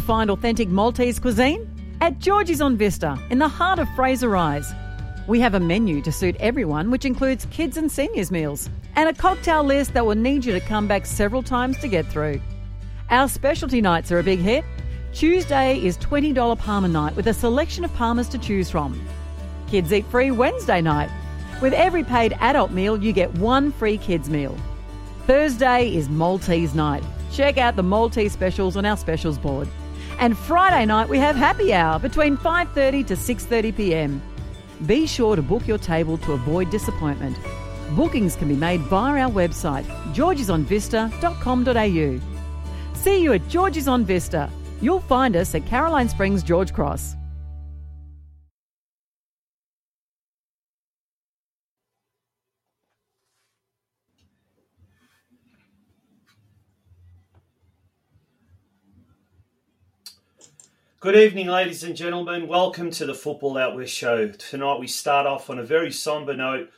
find authentic Maltese cuisine? At Georgie's on Vista, in the heart of Fraser Rise. We have a menu to suit everyone, which includes kids and seniors meals, and a cocktail list that will need you to come back several times to get through. Our specialty nights are a big hit. Tuesday is $20 Parma night with a selection of Parmas to choose from. Kids eat free Wednesday night. With every paid adult meal, you get one free kids meal. Thursday is Maltese night. Check out the Maltese specials on our specials board. And Friday night we have happy hour between 5:30 to 6:30 p.m. Be sure to book your table to avoid disappointment. Bookings can be made via our website georgesonvista.com.au. See you at George's on Vista. You'll find us at Caroline Springs George Cross. Good evening, ladies and gentlemen. Welcome to the Football Out West show. Tonight we start off on a very somber note.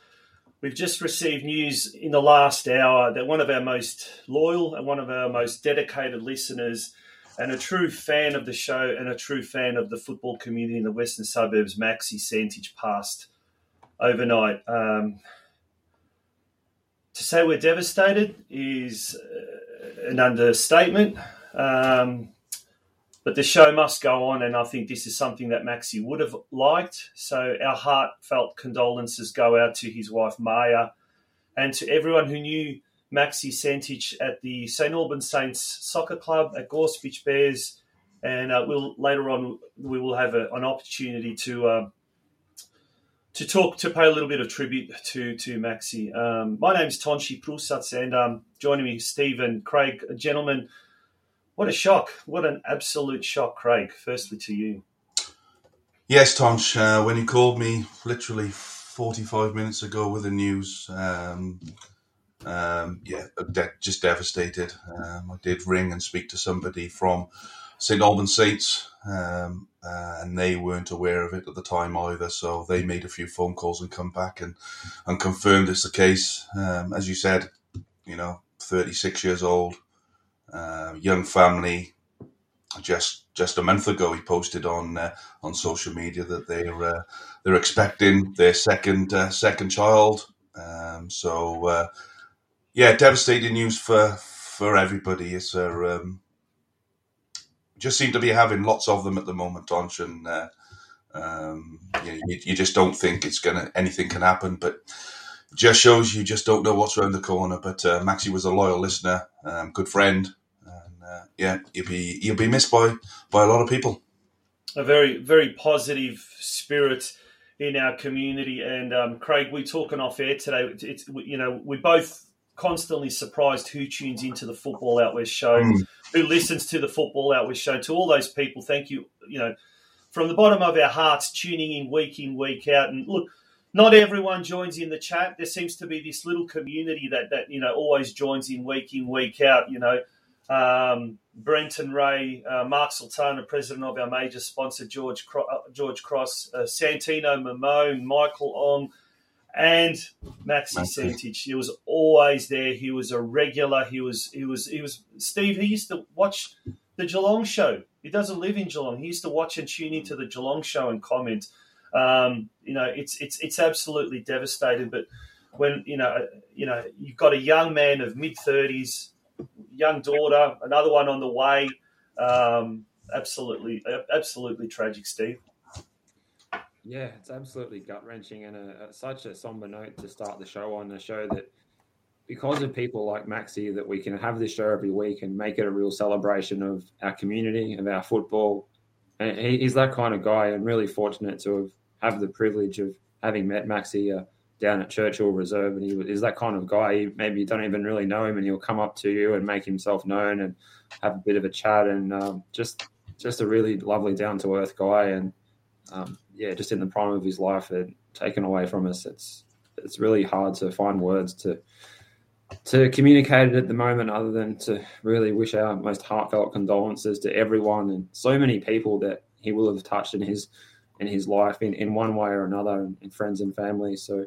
We've just received news in the last hour that one of our most loyal and one of our most dedicated listeners, and a true fan of the show and a true fan of the football community in the western suburbs, Maxi Santage, passed overnight. Um, to say we're devastated is uh, an understatement. Um, but the show must go on, and I think this is something that Maxi would have liked. So our heartfelt condolences go out to his wife Maya, and to everyone who knew Maxi Santage at the St Albans Saints Soccer Club at Gorsuch Bears, and uh, we'll later on we will have a, an opportunity to. Uh, to talk to pay a little bit of tribute to to Maxi. Um, my name is Tonchi Prusats, and um, joining me is Stephen Craig, a gentleman what a shock. What an absolute shock, Craig. Firstly to you. Yes, Tonch. Uh, when you called me literally 45 minutes ago with the news, um, um, yeah, de- just devastated. Um, I did ring and speak to somebody from St Albans Saints, um, uh, and they weren't aware of it at the time either. So they made a few phone calls and come back and, and confirmed it's the case. Um, as you said, you know, 36 years old, uh, young family. Just just a month ago, he posted on uh, on social media that they're uh, they're expecting their second uh, second child. Um, so uh, yeah, devastating news for for everybody. It's um, just seem to be having lots of them at the moment, Donch, and uh, um, you, you, just don't think it's gonna anything can happen, but just shows you just don't know what's around the corner. But uh, Maxi was a loyal listener, um, good friend, uh, yeah, he'll be he'll be missed by by a lot of people. A very very positive spirit in our community, and um, Craig, we're talking off air today. It's you know we're both constantly surprised who tunes into the Football Out West show, mm. who listens to the Football Out West show. To all those people, thank you. You know, from the bottom of our hearts, tuning in week in week out, and look not everyone joins in the chat. There seems to be this little community that that you know always joins in week in week out. You know, um, Brenton Ray, uh, Mark Sultana, president of our major sponsor George Cro- uh, George Cross, uh, Santino Mamone, Michael Ong, and Maxi Santage. He was always there. He was a regular. He was he was he was Steve. He used to watch the Geelong show. He doesn't live in Geelong. He used to watch and tune into the Geelong show and comment. Um, you know, it's it's it's absolutely devastating. But when you know, you know, you've got a young man of mid thirties, young daughter, another one on the way. Um, absolutely, absolutely tragic, Steve. Yeah, it's absolutely gut wrenching and a, a, such a somber note to start the show on. A show that, because of people like Maxi, that we can have this show every week and make it a real celebration of our community, of our football. And he, he's that kind of guy, and really fortunate to have, have the privilege of having met Maxi uh, down at Churchill Reserve. And he is that kind of guy. Maybe you don't even really know him, and he'll come up to you and make himself known and have a bit of a chat. And um, just just a really lovely, down to earth guy. And um, yeah, just in the prime of his life and taken away from us. It's it's really hard to find words to to communicate it at the moment, other than to really wish our most heartfelt condolences to everyone and so many people that he will have touched in his in his life in, in one way or another, and, friends and family. So,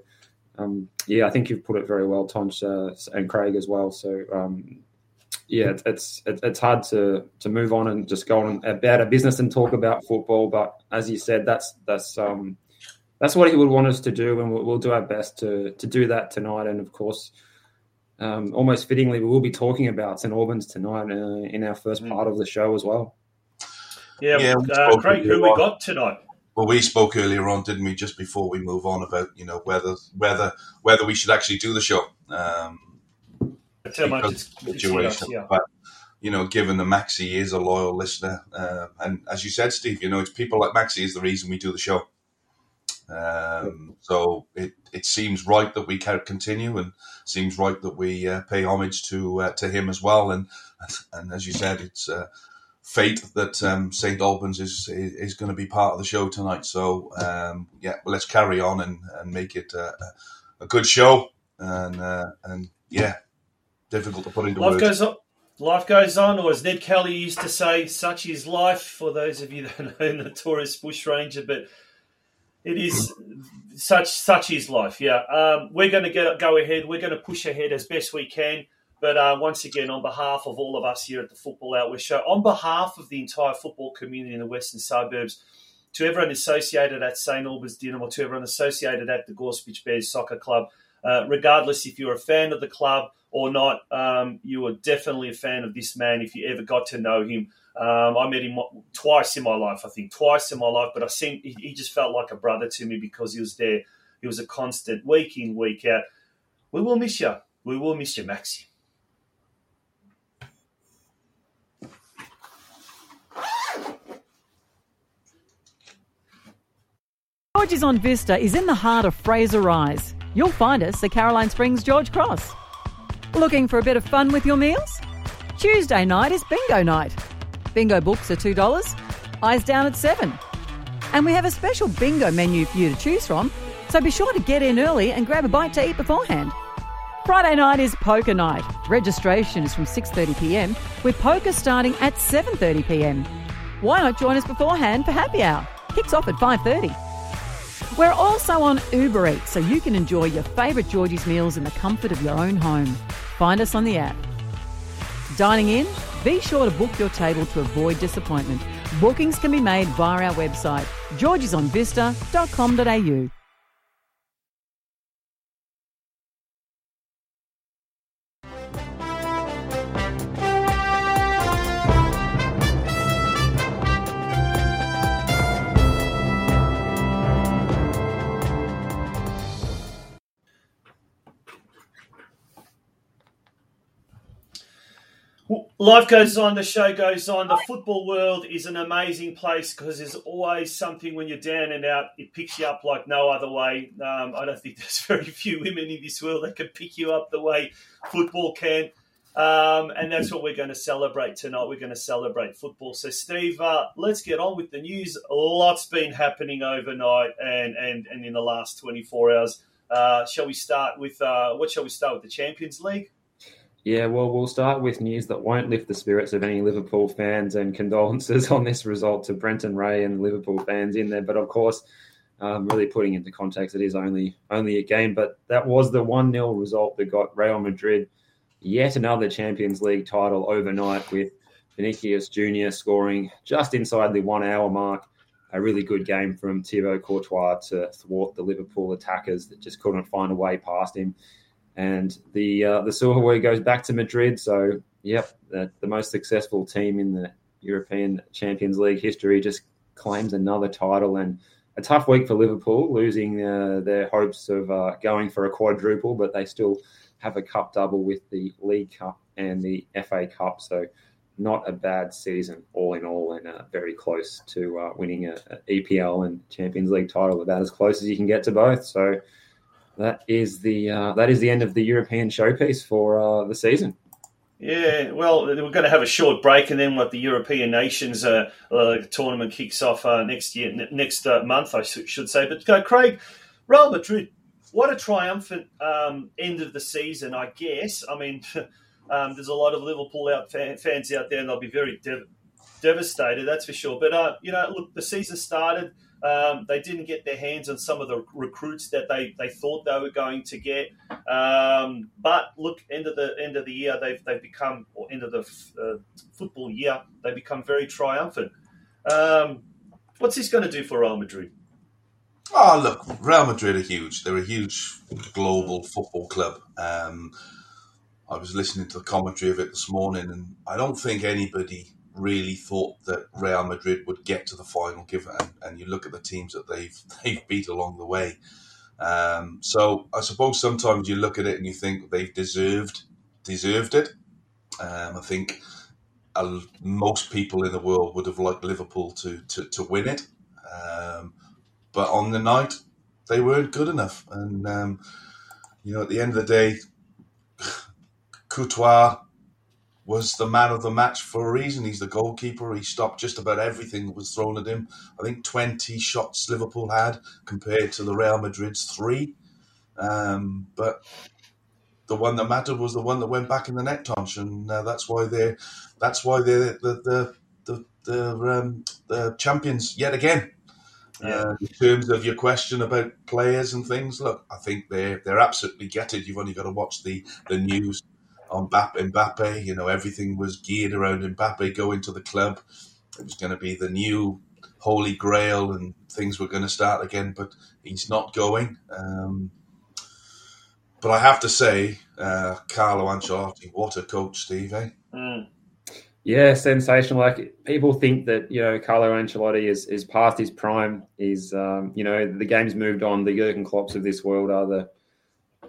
um, yeah, I think you've put it very well, Tonch, uh, and Craig as well. So, um, yeah, it's it's it's hard to to move on and just go on about a business and talk about football. But as you said, that's that's um that's what he would want us to do, and we'll, we'll do our best to to do that tonight. And of course, um, almost fittingly, we will be talking about St Albans tonight uh, in our first mm. part of the show as well. Yeah, yeah uh, Craig, who we got tonight? Well, we spoke earlier on, didn't we? Just before we move on about you know whether whether whether we should actually do the show. Um, situation. Yeah. But you know, given that Maxi is a loyal listener, uh, and as you said, Steve, you know, it's people like Maxi is the reason we do the show. Um, so it, it seems right that we can continue, and seems right that we uh, pay homage to uh, to him as well. And and as you said, it's uh, fate that um, St Albans is is going to be part of the show tonight. So um, yeah, well, let's carry on and, and make it a, a good show. And uh, and yeah, difficult to put into life words. Goes on. Life goes on, or as Ned Kelly used to say, such is life. For those of you that know the tourist bushranger, but it is such such is life. Yeah, um, we're going to get go ahead. We're going to push ahead as best we can. But uh, once again, on behalf of all of us here at the Football Out West Show, on behalf of the entire football community in the western suburbs, to everyone associated at St Albans Dynamo, to everyone associated at the Gorsuch Bears Soccer Club, uh, regardless if you're a fan of the club or not, um, you are definitely a fan of this man if you ever got to know him. Um, I met him twice in my life, I think, twice in my life, but I think he just felt like a brother to me because he was there. He was a constant, week in, week out. We will miss you. We will miss you, Maxi. George's on Vista is in the heart of Fraser Rise. You'll find us at Caroline Springs George Cross. Looking for a bit of fun with your meals? Tuesday night is bingo night. Bingo books are $2, eyes down at 7 And we have a special bingo menu for you to choose from, so be sure to get in early and grab a bite to eat beforehand. Friday night is poker night. Registration is from 6.30pm, with poker starting at 7.30pm. Why not join us beforehand for happy hour? Kicks off at 5.30. We're also on Uber Eats, so you can enjoy your favourite Georgie's meals in the comfort of your own home. Find us on the app. Dining in? Be sure to book your table to avoid disappointment. Bookings can be made via our website, georgiesonvista.com.au. Life goes on, the show goes on. The football world is an amazing place because there's always something when you're down and out, it picks you up like no other way. Um, I don't think there's very few women in this world that can pick you up the way football can. Um, and that's what we're going to celebrate tonight. We're going to celebrate football. So, Steve, uh, let's get on with the news. Lots been happening overnight and, and, and in the last 24 hours. Uh, shall we start with uh, what shall we start with the Champions League? Yeah, well, we'll start with news that won't lift the spirits of any Liverpool fans and condolences on this result to Brenton Ray and Liverpool fans in there. But of course, um, really putting into context, it is only only a game. But that was the 1 0 result that got Real Madrid yet another Champions League title overnight with Vinicius Jr. scoring just inside the one hour mark a really good game from Thibaut Courtois to thwart the Liverpool attackers that just couldn't find a way past him. And the uh, the silverware goes back to Madrid. So, yep, the, the most successful team in the European Champions League history just claims another title. And a tough week for Liverpool, losing uh, their hopes of uh, going for a quadruple, but they still have a cup double with the League Cup and the FA Cup. So, not a bad season all in all, and uh, very close to uh, winning a, a, EPL and Champions League title. About as close as you can get to both. So that is the uh, that is the end of the European showpiece for uh, the season. Yeah, well, we're going to have a short break, and then what the European nations uh, uh, tournament kicks off next year, next month, I should say. But Craig, Real Madrid, what a triumphant um, end of the season, I guess. I mean. Um, there's a lot of Liverpool out fan, fans out there, and they'll be very devastated, that's for sure. But uh, you know, look, the season started. Um, they didn't get their hands on some of the recruits that they, they thought they were going to get. Um, but look, end of the end of the year, they've they've become, or end of the f- uh, football year, they become very triumphant. Um, what's this going to do for Real Madrid? Oh, look, Real Madrid are huge. They're a huge global football club. Um, I was listening to the commentary of it this morning, and I don't think anybody really thought that Real Madrid would get to the final. Given and, and you look at the teams that they've they've beat along the way, um, so I suppose sometimes you look at it and you think they've deserved deserved it. Um, I think most people in the world would have liked Liverpool to to, to win it, um, but on the night they weren't good enough, and um, you know at the end of the day Courtois was the man of the match for a reason. He's the goalkeeper. He stopped just about everything that was thrown at him. I think 20 shots Liverpool had compared to the Real Madrid's three. Um, but the one that mattered was the one that went back in the net, Tonch, and uh, that's why they're that's why they're the the the, the, um, the champions yet again. Yeah. Uh, in terms of your question about players and things, look, I think they're they're absolutely gutted. You've only got to watch the the news on Mbappe. You know, everything was geared around Mbappe going to the club. It was going to be the new holy grail and things were going to start again, but he's not going. Um, but I have to say, uh, Carlo Ancelotti, what a coach, Steve, eh? Mm. Yeah, sensational. Like people think that you know Carlo Ancelotti is is past his prime. Is um, you know the game's moved on. The Jurgen Klopps of this world are the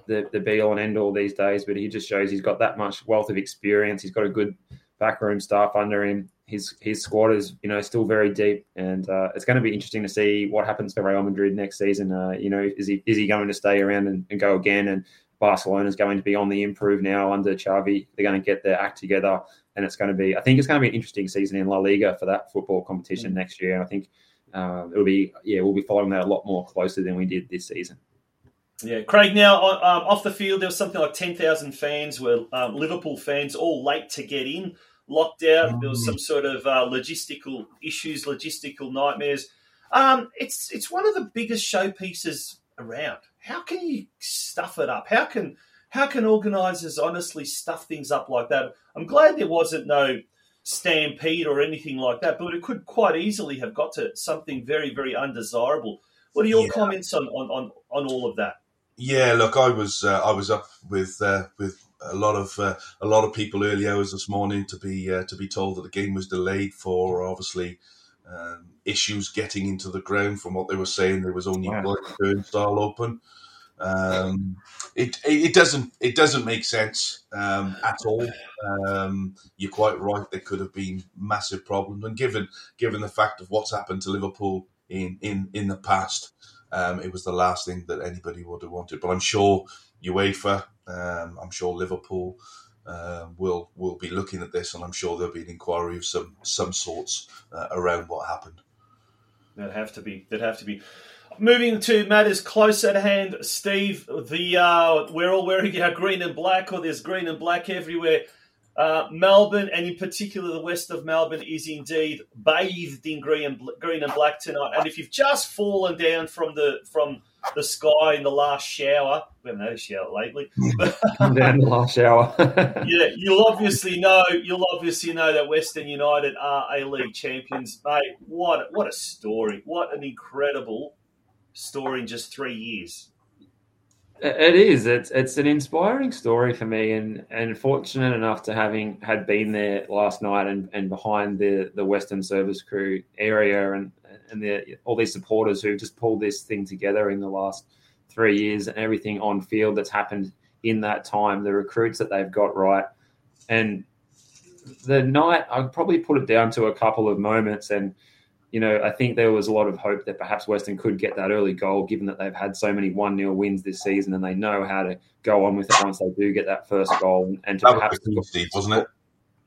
the, the be all and end all these days, but he just shows he's got that much wealth of experience. He's got a good backroom staff under him. His his squad is you know still very deep, and uh, it's going to be interesting to see what happens for Real Madrid next season. Uh, you know, is he is he going to stay around and, and go again? And Barcelona is going to be on the improve now under Xavi. They're going to get their act together, and it's going to be. I think it's going to be an interesting season in La Liga for that football competition mm-hmm. next year. And I think uh, it'll be yeah we'll be following that a lot more closely than we did this season. Yeah, Craig. Now um, off the field, there was something like ten thousand fans, were um, Liverpool fans, all late to get in, locked out. There was some sort of uh, logistical issues, logistical nightmares. Um, it's it's one of the biggest showpieces around. How can you stuff it up? How can how can organisers honestly stuff things up like that? I'm glad there wasn't no stampede or anything like that, but it could quite easily have got to something very very undesirable. What are your yeah. comments on, on, on, on all of that? Yeah, look, I was uh, I was up with uh, with a lot of uh, a lot of people early hours this morning to be uh, to be told that the game was delayed for obviously um, issues getting into the ground. From what they were saying, there was only wow. one turnstile open. Um, it, it doesn't it doesn't make sense um, at all. Um, you're quite right. There could have been massive problems, and given given the fact of what's happened to Liverpool in in in the past, um, it was the last thing that anybody would have wanted. But I'm sure UEFA, um, I'm sure Liverpool uh, will will be looking at this, and I'm sure there'll be an inquiry of some some sorts uh, around what happened. There'd have to be. There'd have to be. Moving to matters close at hand, Steve. The uh, we're all wearing our green and black, or there's green and black everywhere. Uh, Melbourne, and in particular the west of Melbourne, is indeed bathed in green and, green and black tonight. And if you've just fallen down from the from the sky in the last shower. We haven't had a shower lately. Come down the last shower. yeah, you'll obviously know. You'll obviously know that Western United are A League champions, mate. What what a story! What an incredible story in just three years. It is. It's it's an inspiring story for me, and and fortunate enough to having had been there last night and, and behind the the Western Service Crew area and and the, all these supporters who just pulled this thing together in the last three years and everything on field that's happened in that time, the recruits that they've got right, and the night I'd probably put it down to a couple of moments and you know, I think there was a lot of hope that perhaps Western could get that early goal, given that they've had so many 1 0 wins this season and they know how to go on with it once they do get that first goal. And to that perhaps. was the key, Steve, wasn't it?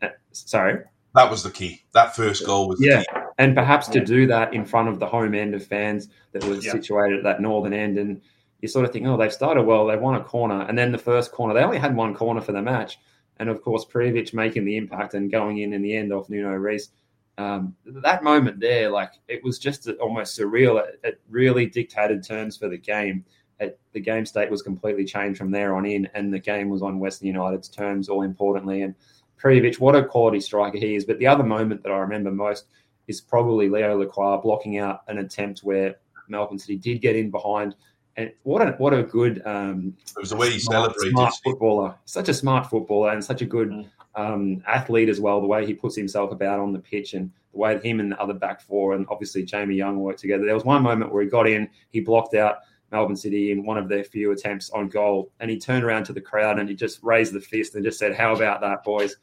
Uh, sorry? That was the key. That first goal was yeah. Key. And perhaps to do that in front of the home end of fans that was Yeah. situated at that northern end. And you sort of think, oh, they've started well, they won a corner. And then the first corner, they only had one corner for the match. And of course, Prijovic making the impact and going in in the end off Nuno Reis. Um, that moment there, like it was just almost surreal. It, it really dictated terms for the game. It, the game state was completely changed from there on in, and the game was on Western United's terms, all importantly. And Prijovic, what a quality striker he is. But the other moment that I remember most is probably Leo Lacroix blocking out an attempt where Melbourne City did get in behind. And what a what a good um, It was the way he smart, celebrated. smart footballer, such a smart footballer, and such a good Mm. Um, athlete as well. The way he puts himself about on the pitch, and the way him and the other back four, and obviously Jamie Young work together. There was one moment where he got in, he blocked out Melbourne City in one of their few attempts on goal, and he turned around to the crowd and he just raised the fist and just said, "How about that, boys?"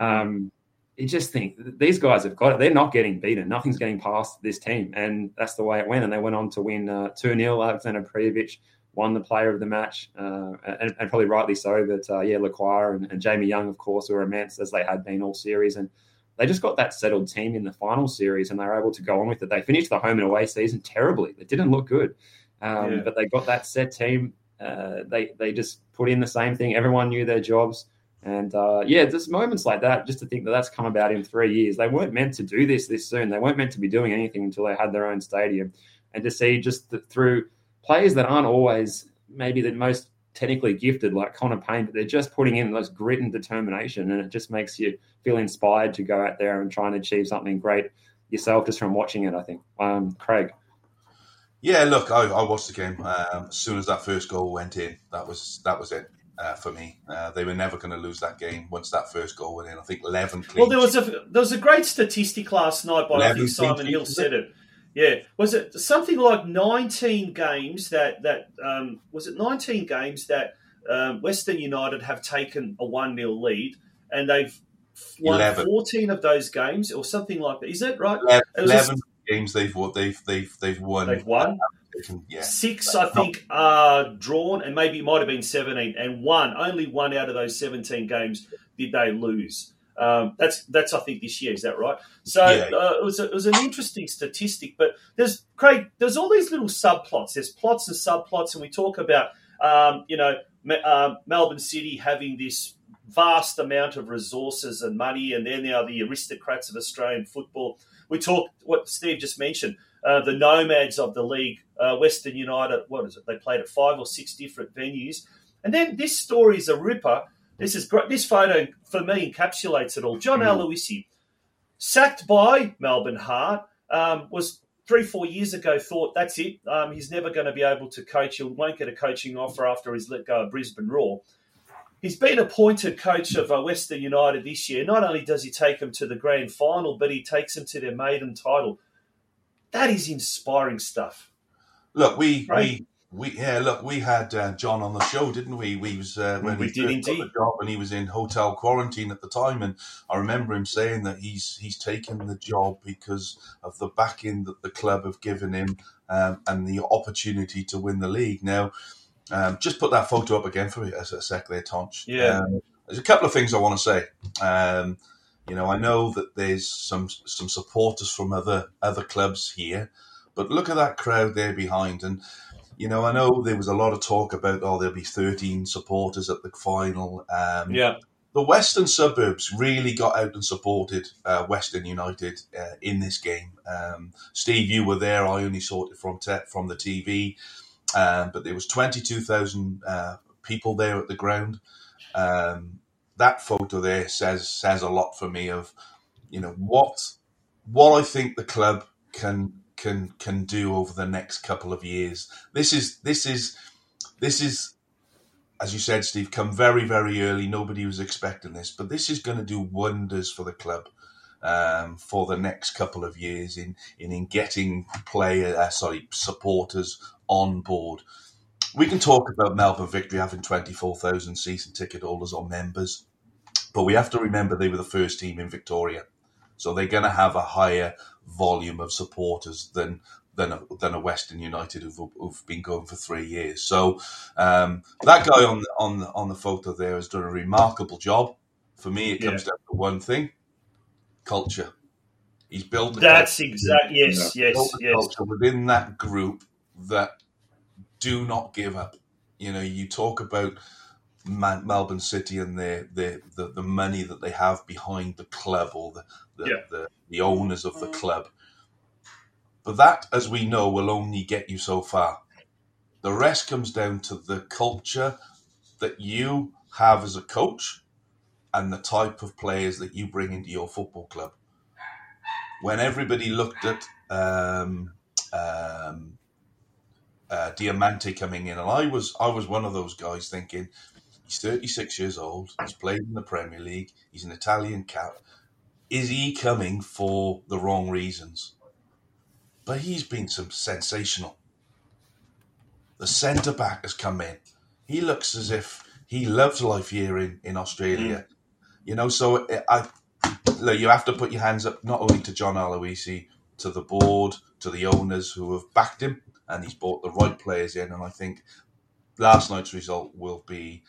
Um, you just think these guys have got it. They're not getting beaten. Nothing's getting past this team, and that's the way it went. And they went on to win uh, two 0 Alexander Prijovic won the player of the match, uh, and, and, probably rightly so. But uh, yeah, Lacroix and, and, Jamie Young, of course, were immense as they had been all series, and they just got that settled team in the final series, and they were able to go on with it. They finished the home and away season terribly. It didn't look good, um, yeah. but they got that set team. Uh, they they just put in the same thing. Everyone knew their jobs. And uh, yeah, just moments like that, just to think that that's come about in three years. They weren't meant to do this this soon. They weren't meant to be doing anything until they had their own stadium. And to see just the, through players that aren't always maybe the most technically gifted, like Connor Pain, but they're just putting in those grit and determination. And it just makes you feel inspired to go out there and try and achieve something great yourself just from watching it, I think. Um, Craig. Yeah, look, I, I watched the game. Um, as soon as that first goal went in, that was that was it uh, for me. Uh, they were never going to lose that game once that first goal went in. I think eleven. well, there was a there was a great statistic last night by I think Simon Hill said it. Yeah, was it something like nineteen games that that um, was it nineteen games that um, Western United have taken a one 0 lead and they've won 11. fourteen of those games or something like that. Is that right? Eleven games they've they've they've they've won. They've won. Yeah. Six, I think, are drawn, and maybe it might have been 17, and one, only one out of those 17 games did they lose. Um, that's, that's I think, this year. Is that right? So Yeah. uh, it, was a, it was an interesting statistic, but there's, Craig, there's all these little subplots. There's plots and subplots, and we talk about, um, you know, um Melbourne City having this vast amount of resources and money, and then they're now the aristocrats of Australian football. We talk what Steve just mentioned, uh, the nomads of the league, uh, Western United. What is it? They played at five or six different venues, and then this story is a ripper. This is great. This photo for me encapsulates it all. John Aloisi, sacked by Melbourne Heart, um, was three four years ago. Thought that's it. Um, he's never going to be able to coach. He won't get a coaching offer after he's let go of Brisbane Roar. He's been appointed coach of uh, Western United this year. Not only does he take them to the grand final, but he takes them to their maiden title. That is inspiring stuff. Look, we Right. we. We, yeah, look, we had uh, John on the show, didn't we? We was uh, when We did indeed. the job, and he was in hotel quarantine at the time. And I remember him saying that he's he's taken the job because of the backing that the club have given him um, and the opportunity to win the league. Now, um, just put that photo up again for me as a sec there, Tonch. Yeah. Um, there's a couple of things I want to say. Um, you know, I know that there's some some supporters from other other clubs here, but look at that crowd there behind. And you know, I know there was a lot of talk about oh, there'll be 13 supporters at the final. Um, Yeah, the western suburbs really got out and supported uh, Western United uh, in this game. Um, Steve, you were there. I only saw it from te- from the TV. um, but there was 22,000 uh, people there at the ground. Um, that photo there says says a lot for me of you know what what I think the club can can can do over the next couple of years. This is this is this is as you said, Steve, come very very early. Nobody was expecting this, but this is going to do wonders for the club. Um, for the next couple of years in in, in getting player uh, sorry supporters on board. We can talk about Melbourne Victory having twenty four thousand season ticket holders or members, but we have to remember they were the first team in Victoria, so they're going to have a higher volume of supporters than than a, than a Western United who've, who've been going for three years. So um, that guy on the, on on the photo there has done a remarkable job. For me, it comes yeah. down to one thing: culture. He's built. That's exactly yes, yes, yes. Culture within that group that do not give up. You know, you talk about Melbourne City and the, the, the, the, money that they have behind the club or the, the, yeah. the, the owners of the club. But that, as we know, will only get you so far. The rest comes down to the culture that you have as a coach and the type of players that you bring into your football club. When everybody looked at um, um, uh, Diamanti coming in, and I was I was one of those guys thinking he's 36 years old, he's played in the Premier League, he's an Italian cap. Is he coming for the wrong reasons? But he's been some sensational. The centre back has come in. He looks as if he loves life here in, in Australia. Mm. You know, so I, you have to put your hands up not only to John Aloisi, to the board, to the owners who have backed him, and he's brought the right players in. And I think last night's result will be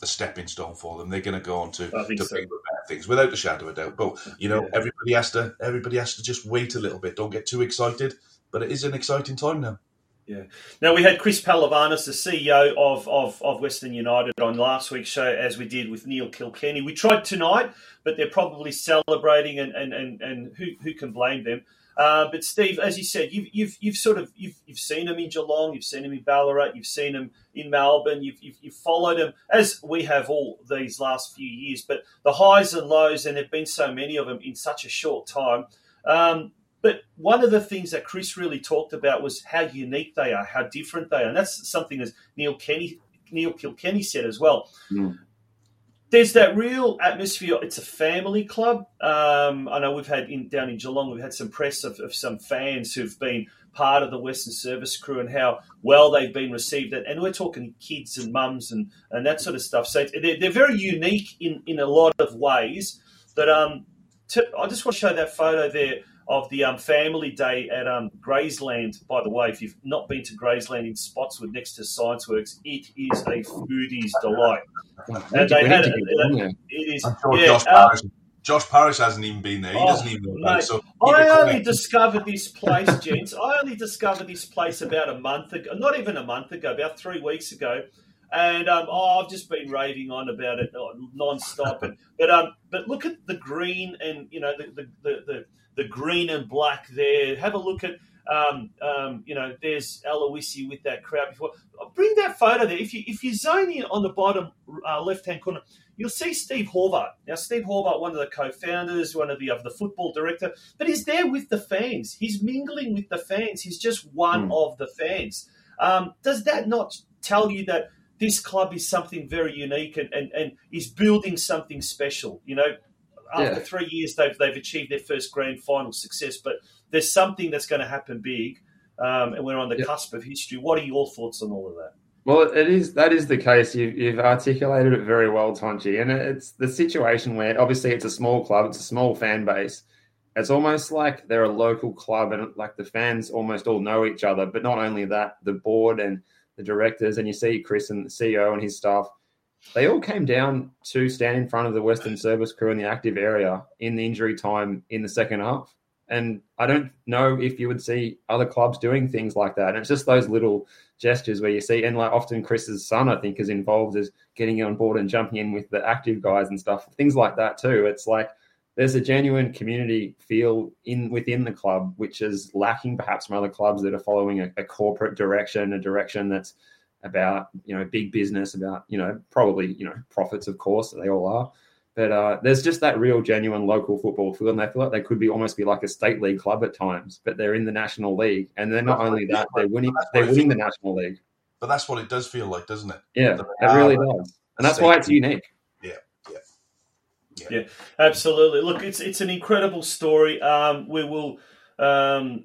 the stepping stone for them. They're going to go on to, to so. bigger things without a shadow of a doubt. But you know, yeah. everybody has to everybody has to just wait a little bit. Don't get too excited. But it is an exciting time now. Yeah. Now we had Chris Pehlivanis, the CEO of, of, of Western United, on last week's show, as we did with Neil Kilkenny. We tried tonight, but they're probably celebrating, and, and, and, and who, who can blame them? Uh, but Steve, as you said, you've, you've, you've sort of you've, you've seen him in Geelong, you've seen him in Ballarat, you've seen him in Melbourne, you've, you've, you've followed him as we have all these last few years. But the highs and lows, and there've been so many of them in such a short time. Um, but one of the things that Chris really talked about was how unique they are, how different they are, and that's something as Neil Kenny, Neil Kilkenny said as well. Mm there's that real atmosphere. It's a family club. Um, I know we've had in down in Geelong, we've had some press of, of, some fans who've been part of the Western Service crew and how well they've been received. And we're talking kids and mums and, and that sort of stuff. So they're, they're very unique in, in a lot of ways. But um, to, I just want to show that photo there of the um, family day at um, Grazeland. By the way, if you've not been to Grazeland in Spotswood next to Science Works, it is a foodie's delight. and they had it, it, it is. I'm sure yeah, Josh, uh, Parrish, Josh Parrish hasn't even been there. He oh, doesn't even know so I only discovered this place, gents. I only discovered this place about a month ago. Not even a month ago, about three weeks ago. And um, oh, I've just been raving on about it uh, non-stop. but um, but look at the green and you know the, the, the the green and black there. Have a look at, um, um, you know, there's Aloisi with that crowd before. Bring that photo there. If you if you zone in on the bottom uh, left hand corner, you'll see Steve Horvath. Now, Steve Horvath, one of the co-founders, one of the of the football director, but he's there with the fans. He's mingling with the fans. He's just one mm. of the fans. Um, does that not tell you that? This club is something very unique and, and, and is building something special. You know, after yeah. three years, they've they've achieved their first grand final success. But there's something that's going to happen big, um, and we're on the yeah. cusp of history. What are your thoughts on all of that? Well, it is that is the case. You, you've articulated it very well, Tonchi, and it's the situation where obviously it's a small club, it's a small fan base. It's almost like they're a local club, and like the fans almost all know each other. But not only that, the board and the directors, and you see Chris and the CEO and his staff they all came down to stand in front of the Western Service crew in the active area in the injury time in the second half. And I don't know if you would see other clubs doing things like that. And it's just those little gestures where you see, and like often Chris's son, I think, is involved as getting on board and jumping in with the active guys and stuff, things like that too. It's like there's a genuine community feel in within the club, which is lacking perhaps from other clubs that are following a, a corporate direction, a direction that's about you know big business, about you know probably you know profits, of course, they all are. But uh, there's just that real, genuine local football feel, and they feel like they could be almost be like a state league club at times. But they're in the national league, and they're not only that, they're winning. They're winning the national league. But that's what it does feel like, doesn't it? Yeah, it really does, and that's why it's unique. Yeah, yeah, yeah, yeah, absolutely. Look, it's it's an incredible story. Um, we will. Um,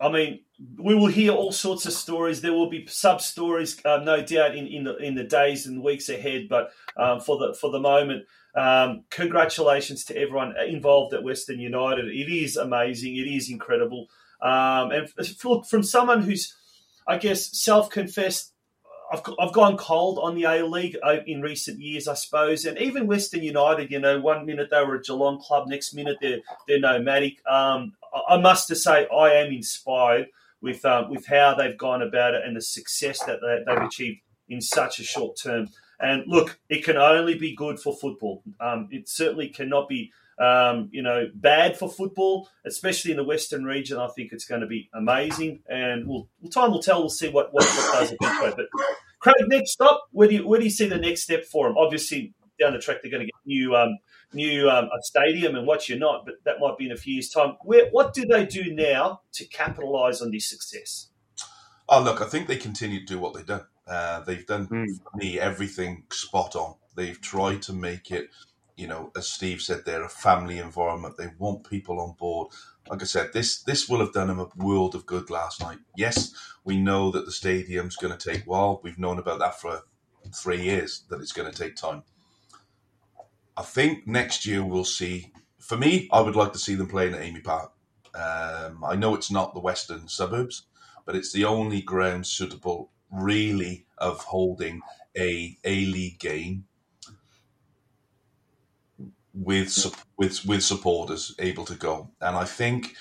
I mean, we will hear all sorts of stories. There will be sub stories, uh, no doubt, in, in the in the days and weeks ahead. But um, for the for the moment, um, congratulations to everyone involved at Western United. It is amazing. It is incredible. Um, and look, from someone who's, I guess, self-confessed, I've, I've gone cold on the A League uh, in recent years, I suppose, and even Western United. You know, one minute they were a Geelong club, next minute they're they're nomadic. Um, I must say, I am inspired with um, with how they've gone about it and the success that they, they've achieved in such a short term. And look, it can only be good for football. Um, it certainly cannot be, um, you know, bad for football, especially in the Western region. I think it's going to be amazing, and we'll, time will tell. We'll see what what, what does eventuate. But Craig, next up, where do you where do you see the next step for them? Obviously, down the track they're going to get new um, new um, a stadium and what you're not, but that might be in a few years' time. Where what do they do now to capitalise on this success? Oh, look, I think they continue to do what they've done. Uh, they've done mm. for me everything spot on. They've tried to make it, you know, as Steve said, they're a family environment. They want people on board. Like I said, this this will have done them a world of good last night. Yes, we know that the stadium's going to take a while. We've known about that for three years that it's going to take time. I think next year we'll see. For me, I would like to see them playing at AAMI Park. Um, I know it's not the western suburbs, but it's the only ground suitable really of holding a A League game with with with supporters able to go. And I think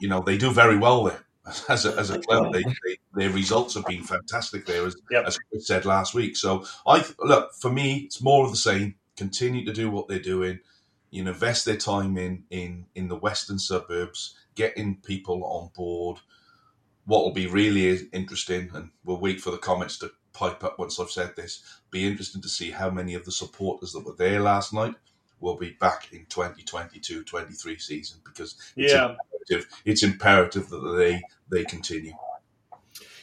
you know they do very well there as a, as a club. They, they, their results have been fantastic there, as, yep. as Chris said last week. So I look for me, it's more of the same. Continue to do what they're doing. You know, invest their time in in in the western suburbs, getting people on board what will be really interesting, and we'll wait for the comments to pipe up once I've said this, be interesting to see how many of the supporters that were there last night will be back in 2022-23 season because it's yeah. imperative, it's imperative that they they continue.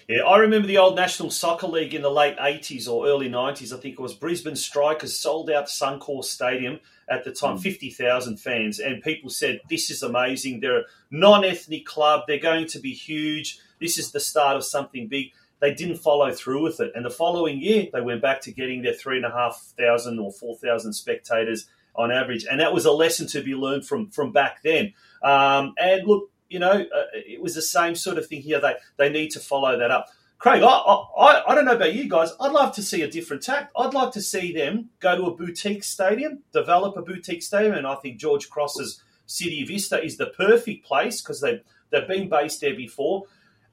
Yeah, I remember the old National Soccer League in the late 80s or early 90s. I think it was Brisbane Strikers sold out Suncorp Stadium at the time, mm. 50,000 fans. And people said, This is amazing. They're a non ethnic club. They're going to be huge this is the start of something big. They didn't follow through with it. And the following year, they went back to getting their three and a half thousand or four thousand spectators on average. And that was a lesson to be learned from, from back then. Um, and look, you know, uh, it was the same sort of thing here. They, they need to follow that up. Craig, I, I, I don't know about you guys. I'd love to see a different tack. I'd like to see them go to a boutique stadium, develop a boutique stadium, and I think George Cross's City Vista is the perfect place because they've they've been based there before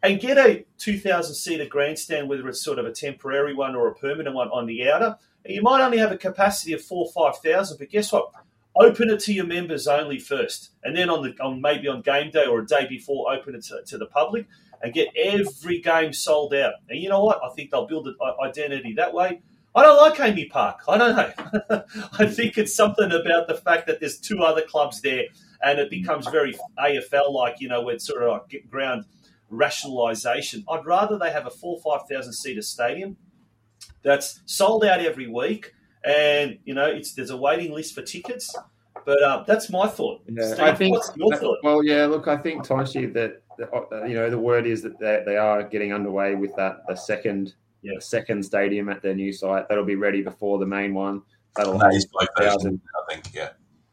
and get a 2,000 seater grandstand, whether it's sort of a temporary one or a permanent one on the outer. You might only have a capacity of four or 5,000, but guess what? Open it to your members only first, and then on the on maybe on game day or a day before, open it to, to the public and get every game sold out. And you know what? I think they'll build an identity that way. I don't like AAMI Park. I don't know. I think it's something about the fact that there's two other clubs there, and it becomes very AFL like, you know, it's sort of like ground rationalisation. I'd rather they have a four five thousand seater stadium that's sold out every week, and you know it's there's a waiting list for tickets. But uh, that's my thought. Yeah, Steve, I think. Well, yeah. Look, I think Tonshi that uh, you know the word is that they, they are getting underway with that the second yeah. the second stadium at their new site that'll be ready before the main one. That'll that is five thousand. I think. Yeah.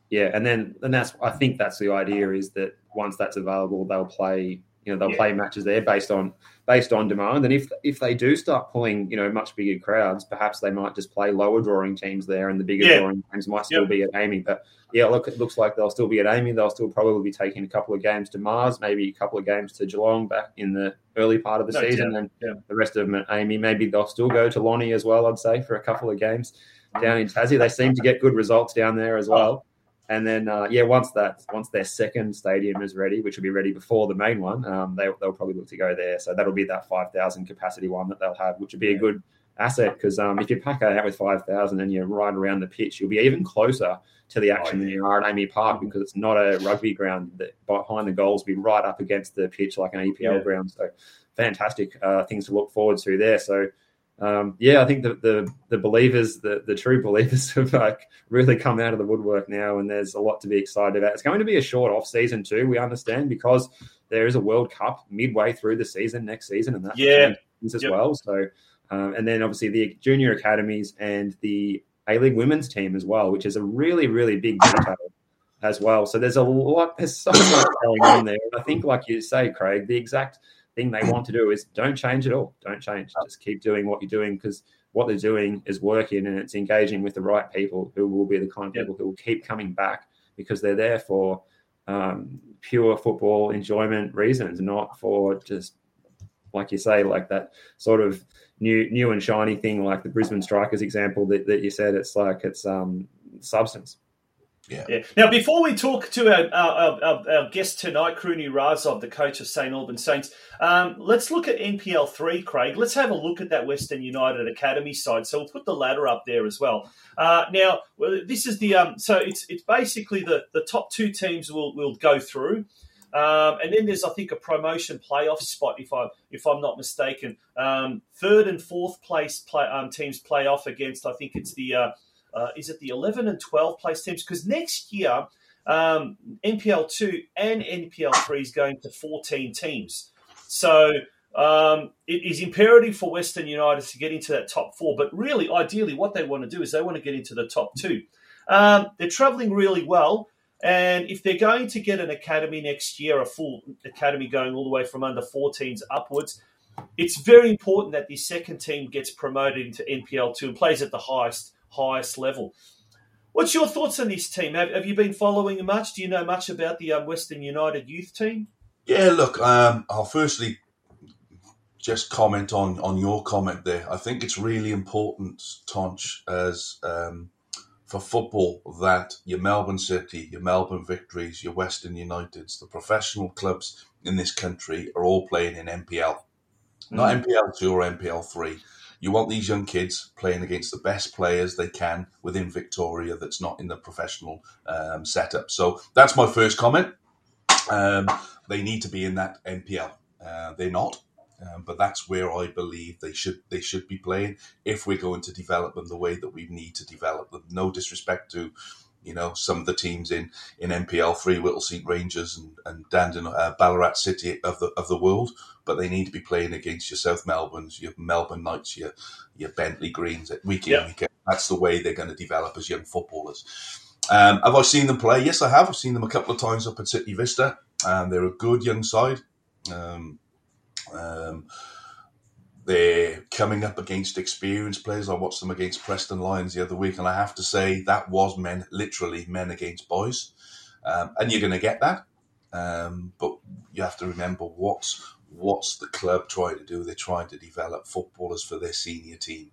Yeah, and then and that's I think that's the idea is that once that's available, they'll play you know they'll yeah. play matches there based on based on demand. And if if they do start pulling you know much bigger crowds, perhaps they might just play lower drawing teams there, and the bigger yeah. drawing teams might still yep. be at AAMI. But yeah, look, it looks like they'll still be at AAMI. They'll still probably be taking a couple of games to Mars, maybe a couple of games to Geelong back in the early part of the no, season, and yeah. the rest of them at AAMI. Maybe they'll still go to Lonnie as well. I'd say for a couple of games down in Tassie. They seem to get good results down there as oh. well. And then, uh, yeah, once that once their second stadium is ready, which will be ready before the main one, um, they, they'll probably look to go there. So that'll be that five thousand capacity one that they'll have, which would be a good asset because um, if you pack it out with five thousand and you're right around the pitch, you'll be even closer to the action oh, yeah. than you are at AAMI Park because it's not a rugby ground. That behind the goals, be right up against the pitch like an EPL yeah. ground. So fantastic uh, things to look forward to there. So um, yeah, I think the, the, the believers, the the true believers, have like really come out of the woodwork now, and there's a lot to be excited about. It's going to be a short off season too. We understand because there is a World Cup midway through the season next season, and that yeah as yep. well. So, um, and then obviously the junior academies and the A League women's team as well, which is a really really big detail as well. So there's a lot, there's so much going on there. And I think, like you say, Craig, the exact thing they want to do is don't change at all. Don't change. Just keep doing what you're doing because what they're doing is working and it's engaging with the right people who will be the kind of people who will keep coming back because they're there for um, pure football enjoyment reasons, not for just like you say, like that sort of new new and shiny thing, like the Brisbane Strikers example that, that you said. It's like it's um, substance. Yeah. yeah. Now, before we talk to our, our, our, our guest tonight, Kruni Razov, the coach of St Albans Saints, um, let's look at NPL three, Craig. Let's have a look at that Western United Academy side. So we'll put the ladder up there as well. Uh, now, this is the um, so it's it's basically the the top two teams will will go through. Um, and then there's, I think, a promotion playoff spot, if I if I'm not mistaken. Um, third and fourth place play, um, teams play off against. I think it's the uh, uh, is it the 11 and 12 place teams? Because next year, um, NPL 2 and NPL 3 is going to 14 teams. So um, it is imperative for Western United to get into that top four. But really, ideally, what they want to do is they want to get into the top two. Um, they're traveling really well. And if they're going to get an academy next year, a full academy going all the way from under 14s upwards, it's very important that the second team gets promoted into NPL2 and plays at the highest highest level. What's your thoughts on this team? Have, have you been following much? Do you know much about the um, Western United youth team? Yeah, look, um, I'll firstly just comment on on your comment there. I think it's really important, Tonch, as um, for football that your Melbourne City, your Melbourne Victories, your Western Uniteds, the professional clubs in this country are all playing in NPL, not mm. NPL two or NPL three. You want these young kids playing against the best players they can within Victoria that's not in the professional um, setup. So that's my first comment. Um, they need to be in that NPL. Uh, they're not. Um, but that's where I believe they should they should be playing if we're going to develop them the way that we need to develop them. No disrespect to you know some of the teams in in NPL three, Whittlesea Ranges and and Dandon, uh, Ballarat City of the of the world, but they need to be playing against your South Melbourne's, your Melbourne Knights, your your Bentleigh Greens at week in week out. That's the way they're going to develop as young footballers. Um, have I seen them play? Yes, I have. I've seen them a couple of times up at City Vista. Um, they're a good young side. Um, um, they're coming up against experienced players. I watched them against Preston Lions the other week, and I have to say that was men, literally men against boys. Um, and you're going to get that, um, but you have to remember what's what's the club trying to do. They're trying to develop footballers for their senior team.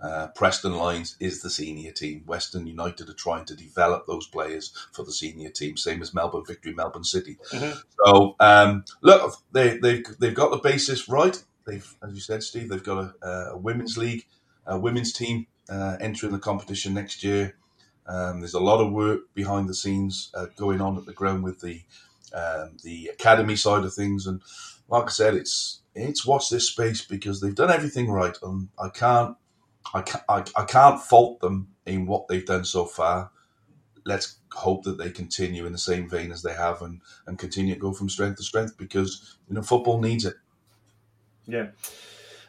Uh, Preston Lions is the senior team. Western United are trying to develop those players for the senior team, same as Melbourne Victory, Melbourne City. Mm-hmm. So um, look, they, they've they've got the basis right. They've, as you said, Steve, they've got a, a women's league, a women's team uh, entering the competition next year. Um, there's a lot of work behind the scenes uh, going on at the ground with the um, the academy side of things, and like I said, it's it's watch this space because they've done everything right, and I can't I can't, I, I can't fault them in what they've done so far. Let's hope that they continue in the same vein as they have and, and continue to go from strength to strength because you know football needs it. Yeah.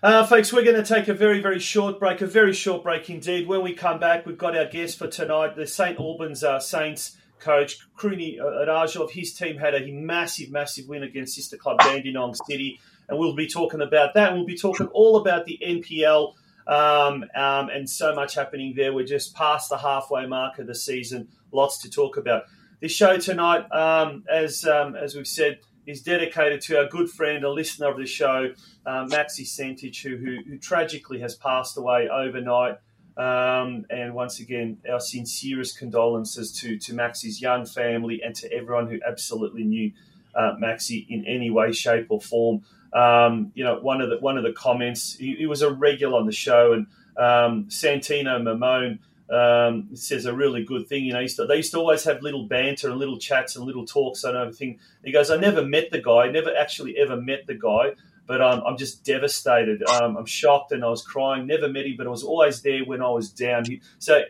Uh, folks, we're going to take a very, very short break, a very short break indeed. When we come back, we've got our guest for tonight, the St. Albans uh, Saints coach, Kruni Razov. His team had a massive, massive win against sister club Dandenong City, and we'll be talking about that. We'll be talking all about the NPL um, um, and so much happening there. We're just past the halfway mark of the season. Lots to talk about. This show tonight, um, as um, as we've said, is dedicated to our good friend, a listener of the show, uh, Maxi Centich, who, who, who, tragically has passed away overnight. Um, and once again, our sincerest condolences to to Maxi's young family and to everyone who absolutely knew uh, Maxi in any way, shape, or form. Um, you know, one of the one of the comments. He, he was a regular on the show, and um, Santino Mamone um, says a really good thing. You know, used to, they used to always have little banter and little chats and little talks and everything. He goes, I never met the guy, never actually ever met the guy, but um, I'm just devastated. Um, I'm shocked and I was crying. Never met him, but I was always there when I was down. He, so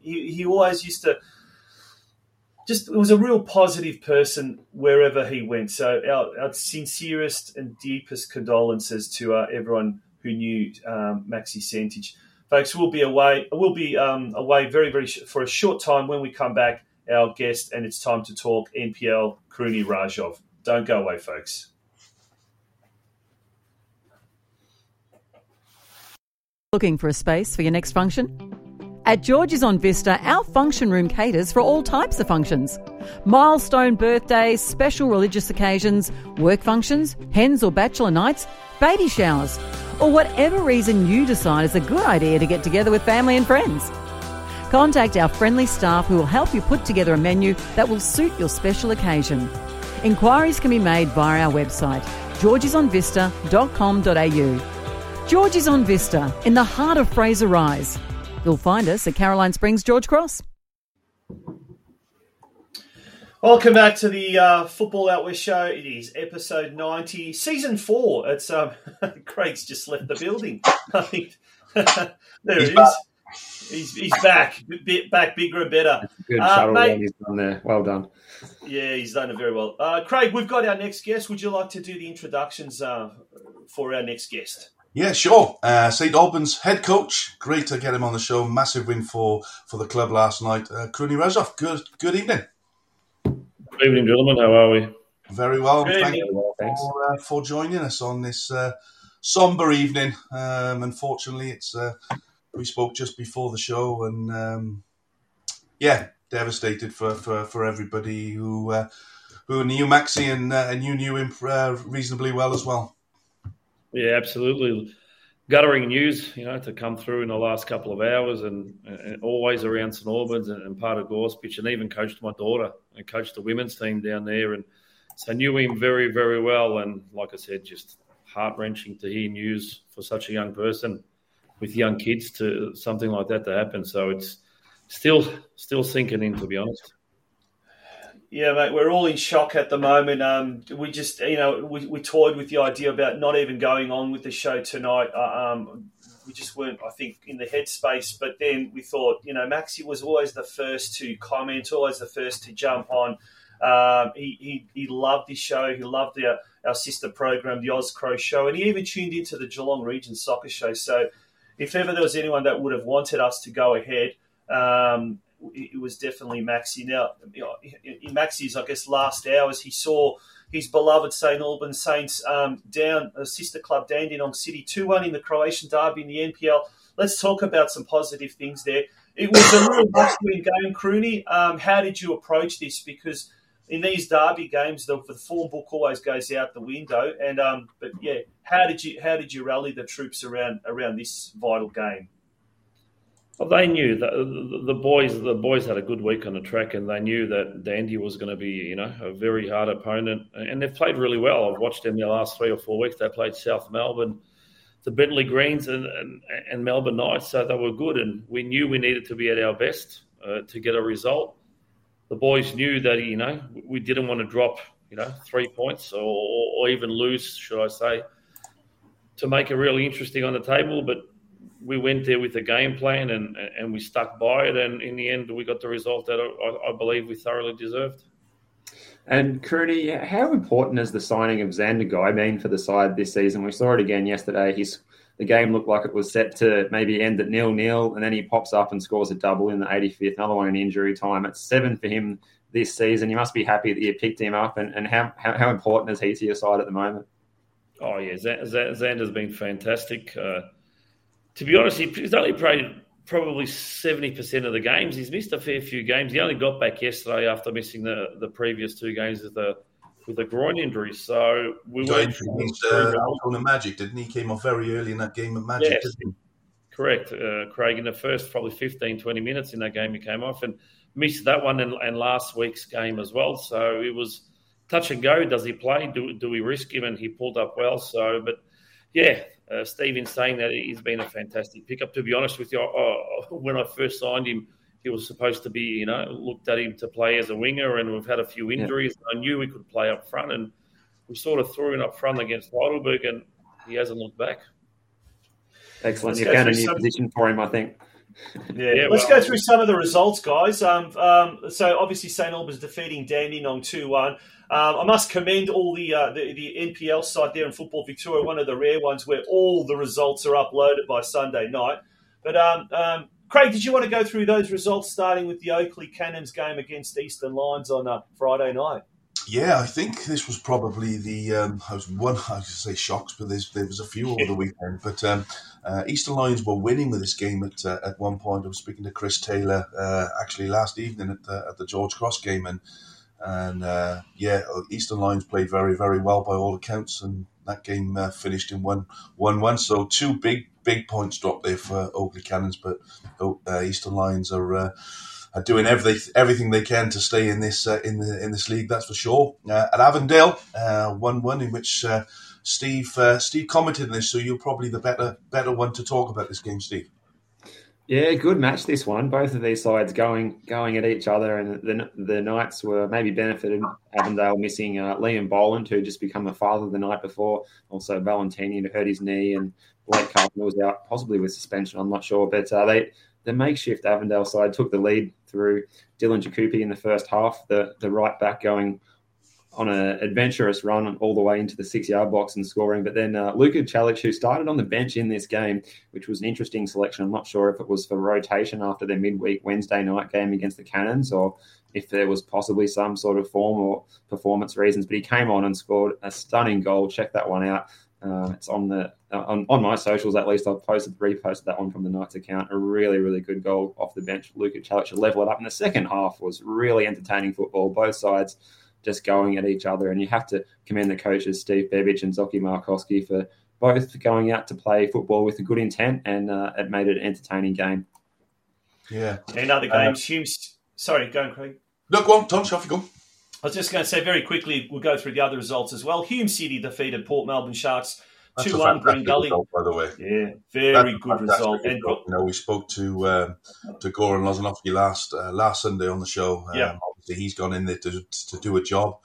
he, he always used to just it was a real positive person wherever he went. So our, our sincerest and deepest condolences to uh, everyone who knew um, Maxi Santich. Folks, we'll be away. We'll be um, away very, very sh- for a short time. When we come back, our guest, and it's time to talk NPL Kruni Razov. Don't go away, folks. Looking for a space for your next function? At George's on Vista, our function room caters for all types of functions. Milestone birthdays, special religious occasions, work functions, hens or bachelor nights, baby showers, or whatever reason you decide is a good idea to get together with family and friends. Contact our friendly staff who will help you put together a menu that will suit your special occasion. Inquiries can be made via our website, georgesonvista.com.au. George's on Vista, in the heart of Fraser Rise. You'll find us at Caroline Springs, George Cross. Welcome back to the uh, Football Out West show. It is episode 90, season four. It's um, Craig's just left the building. there he's he is. He's, he's back, bit back bigger and better. Good uh, shuttle mate, he's done there. Well done. Yeah, he's done it very well. Uh, Craig, we've got our next guest. Would you like to do the introductions uh, for our next guest? Yeah, sure. Uh, St Albans head coach. Great to get him on the show. Massive win for, for the club last night. Uh, Kruni Razov, good good evening. Good evening, gentlemen. How are we? Very well. Good Thank you for, uh, for, joining us on this uh, somber evening. Um, unfortunately, it's uh, we spoke just before the show, and um, yeah, devastated for, for, for everybody who uh, who knew Maxi and, uh, and you knew him uh, reasonably well as well. Yeah, absolutely. Guttering news, you know, to come through in the last couple of hours and, and always around St Albans and, and, part of George Cross and even coached my daughter and coached the women's team down there. And so knew him very, very well. And like I said, just heart wrenching to hear news for such a young person with young kids to something like that to happen. So it's still, still sinking in, to be honest. Yeah, mate, we're all in shock at the moment. Um, we just, you know, we, we toyed with the idea about not even going on with the show tonight. Uh, um, we just weren't, I think, in the headspace. But then we thought, you know, Maxi was always the first to comment, always the first to jump on. Um, he, he, he loved this show. He loved our, our sister program, the Oz Crow Show, and he even tuned into the Geelong Region Soccer Show. So, if ever there was anyone that would have wanted us to go ahead, um, it was definitely Maxi. Now, in Maxi's, I guess, last hours, he saw his beloved St Albans Saints um, down a sister club, Dandenong City, 2 1 in the Croatian derby in the NPL. Let's talk about some positive things there. It was a real must-win game, Crooney. Um, how did you approach this? Because in these derby games, the, the, form book always goes out the window. And um, but yeah, how did you how did you rally the troops around around this vital game? Well, they knew that the boys, the boys had a good week on the track, and they knew that Dandy was going to be, you know, a very hard opponent. And they've played really well. I've watched them the last three or four weeks. They played South Melbourne, the Bentleigh Greens, and, and, and Melbourne Knights, so they were good. And we knew we needed to be at our best uh, to get a result. The boys knew that, you know, we didn't want to drop, you know, three points or, or even lose, should I say, to make it really interesting on the table. But we went there with a game plan and and we stuck by it, and in the end, we got the result that I, I believe we thoroughly deserved. And Crooney, how important has the signing of Xander Guy been for the side this season? We saw it again yesterday. He's the game looked like it was set to maybe end at nil nil, and then he pops up and scores a double in the 85th, another one in injury time. It's seven for him this season. You must be happy that you picked him up, and, and how, how, how important is he to your side at the moment? Oh yeah, Xander's been fantastic. Uh, to be honest, he's only played probably 70% of the games. He's missed a fair few games. He only got back yesterday after missing the, the previous two games with the with a groin injury. So we went against uh, Magic, didn't he? Came off very early in that game of Magic. Yes. Correct, uh, Craig. In the first probably 15, 20 minutes in that game, he came off and missed that one and, and last week's game as well. So it was touch and go. Does he play? Do, do we risk him? And he pulled up well. So, but yeah, uh, Stephen saying that he's been a fantastic pickup. To be honest with you, uh, when I first signed him, he was supposed to be, you know, looked at him to play as a winger, and we've had a few injuries. Yeah. I knew we could play up front, and we sort of threw him up front against Heidelberg, and he hasn't looked back. Excellent. You found a new some... position for him, I think. Yeah, yeah let's well, go through some of the results, guys. Um, um, so obviously St Albans defeating Dandenong two one. Um, I must commend all the, uh, the, the NPL side there in Football Victoria, one of the rare ones where all the results are uploaded by Sunday night. But um, um, Craig, did you want to go through those results, starting with the Oakleigh Cannons game against Eastern Lions on uh, Friday night? Yeah, I think this was probably the um, I was one I was say shocks, but there was a few over the weekend. But um, uh, Eastern Lions were winning with this game at uh, at one point. I was speaking to Chris Taylor uh, actually last evening at the, at the George Cross game, and and uh, yeah, Eastern Lions played very very well by all accounts, and that game uh, finished in one one one. So two big big points dropped there for Oakleigh Cannons, but oh, uh, Eastern Lions are are doing everything everything they can to stay in this uh, in the in this league. That's for sure. Uh, at Avondale, uh, one one in which uh, Steve uh, Steve commented on this, so you're probably the better better one to talk about this game, Steve. Yeah, good match this one. Both of these sides going going at each other, and the the Knights were maybe benefited. Avondale missing uh, Liam Boland, who just become a father the night before. Also Valentini who hurt his knee, and Blake Carpenter was out possibly with suspension. I'm not sure, but they the makeshift Avondale side took the lead through Dylan Jacoby in the first half, the, the right back going on an adventurous run all the way into the six yard box and scoring. But then uh, Luka Chalic, who started on the bench in this game, which was an interesting selection. I'm not sure if it was for rotation after their midweek Wednesday night game against the Cannons or if there was possibly some sort of form or performance reasons. But he came on and scored a stunning goal. Check that one out. Uh, it's on the uh, on, on my socials at least. I've posted reposted that one from the Knights account. A really really good goal off the bench. Luka Chalic to level it up. And the second half was really entertaining football. Both sides just going at each other, and you have to commend the coaches Steve Bebic and Zoki Markowski for both going out to play football with a good intent, and uh, it made it an entertaining game. Yeah. Another game. Uh, sorry, go on, Craig. No, go on, Tom. Off you go. I was just going to say very quickly, we'll go through the other results as well. Hume City defeated Port Melbourne Sharks 2 1 Green Gully. Result, by the way. Yeah, very That's good result. And, you know, we spoke to um, to Goran Lozanovsky last uh, last Sunday on the show. Um, yeah. Obviously, he's gone in there to, to do a job.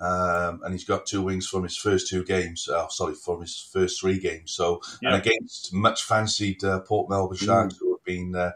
Um, and he's got two wings from his first two games. Uh, sorry, from his first three games. So, yeah. and against much fancied uh, Port Melbourne Sharks, mm. who have been uh,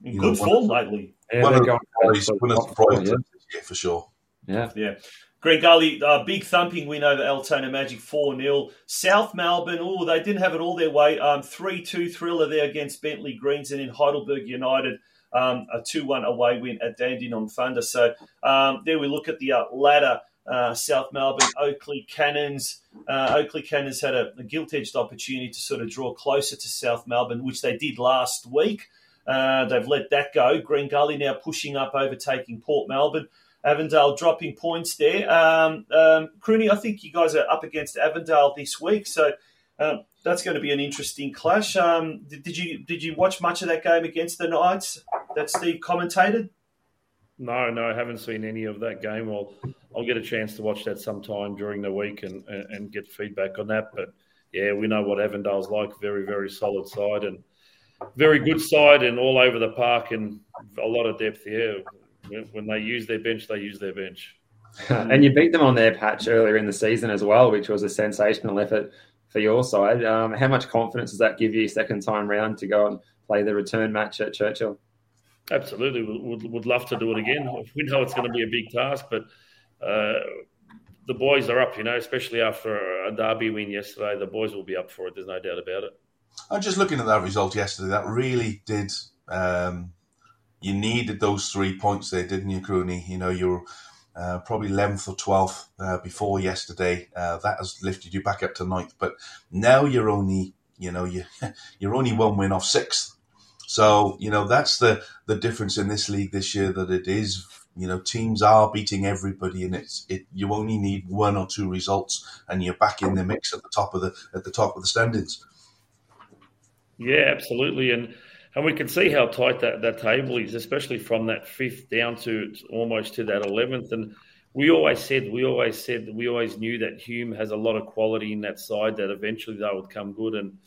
you good know, form lately. Yeah, one of the surprises this year for sure. Yeah. Yeah. Green Gully, uh, big thumping win over Altona Magic 4 0. South Melbourne, oh, they didn't have it all their way. 3 um, 2 thriller there against Bentleigh Greens and in Heidelberg United. Um, a 2 1 away win at Dandenong Thunder. So um, there we look at the uh, ladder. Uh, South Melbourne, Oakleigh Cannons. Uh, Oakleigh Cannons had a, a gilt edged opportunity to sort of draw closer to South Melbourne, which they did last week. Uh, they've let that go. Green Gully now pushing up, overtaking Port Melbourne. Avondale dropping points there. Um, um, Crooney, I think you guys are up against Avondale this week, so um, that's going to be an interesting clash. Um, did, did, you did you watch much of that game against the Knights that Steve commentated? No, no, I haven't seen any of that game. I'll I'll get a chance to watch that sometime during the week and, and, and get feedback on that. But yeah, we know what Avondale's like. Very very solid side and very good side and all over the park and a lot of depth here when they use their bench, they use their bench. and you beat them on their patch earlier in the season as well, which was a sensational effort for your side. Um, how much confidence does that give you second time round to go and play the return match at Churchill? Absolutely, would would love to do it again. We know it's going to be a big task, but uh, the boys are up. You know, especially after a derby win yesterday, the boys will be up for it. There's no doubt about it. I'm just looking at that result yesterday. That really did um, you needed those three points there, didn't you, Crooney? You know, you're uh, probably 11th or 12th uh, before yesterday. Uh, that has lifted you back up to ninth. But now you're only, you know, you, you're only one win off sixth. So, you know, that's the, the difference in this league this year that it is, you know, teams are beating everybody and it's, it, you only need one or two results and you're back in the mix at the top of the, at the top of the standings. Yeah, absolutely, and and we can see how tight that, that table is, especially from that fifth down to almost to that eleventh. And we always said, we always said, we always knew that Hume has a lot of quality in that side that eventually they would come good, and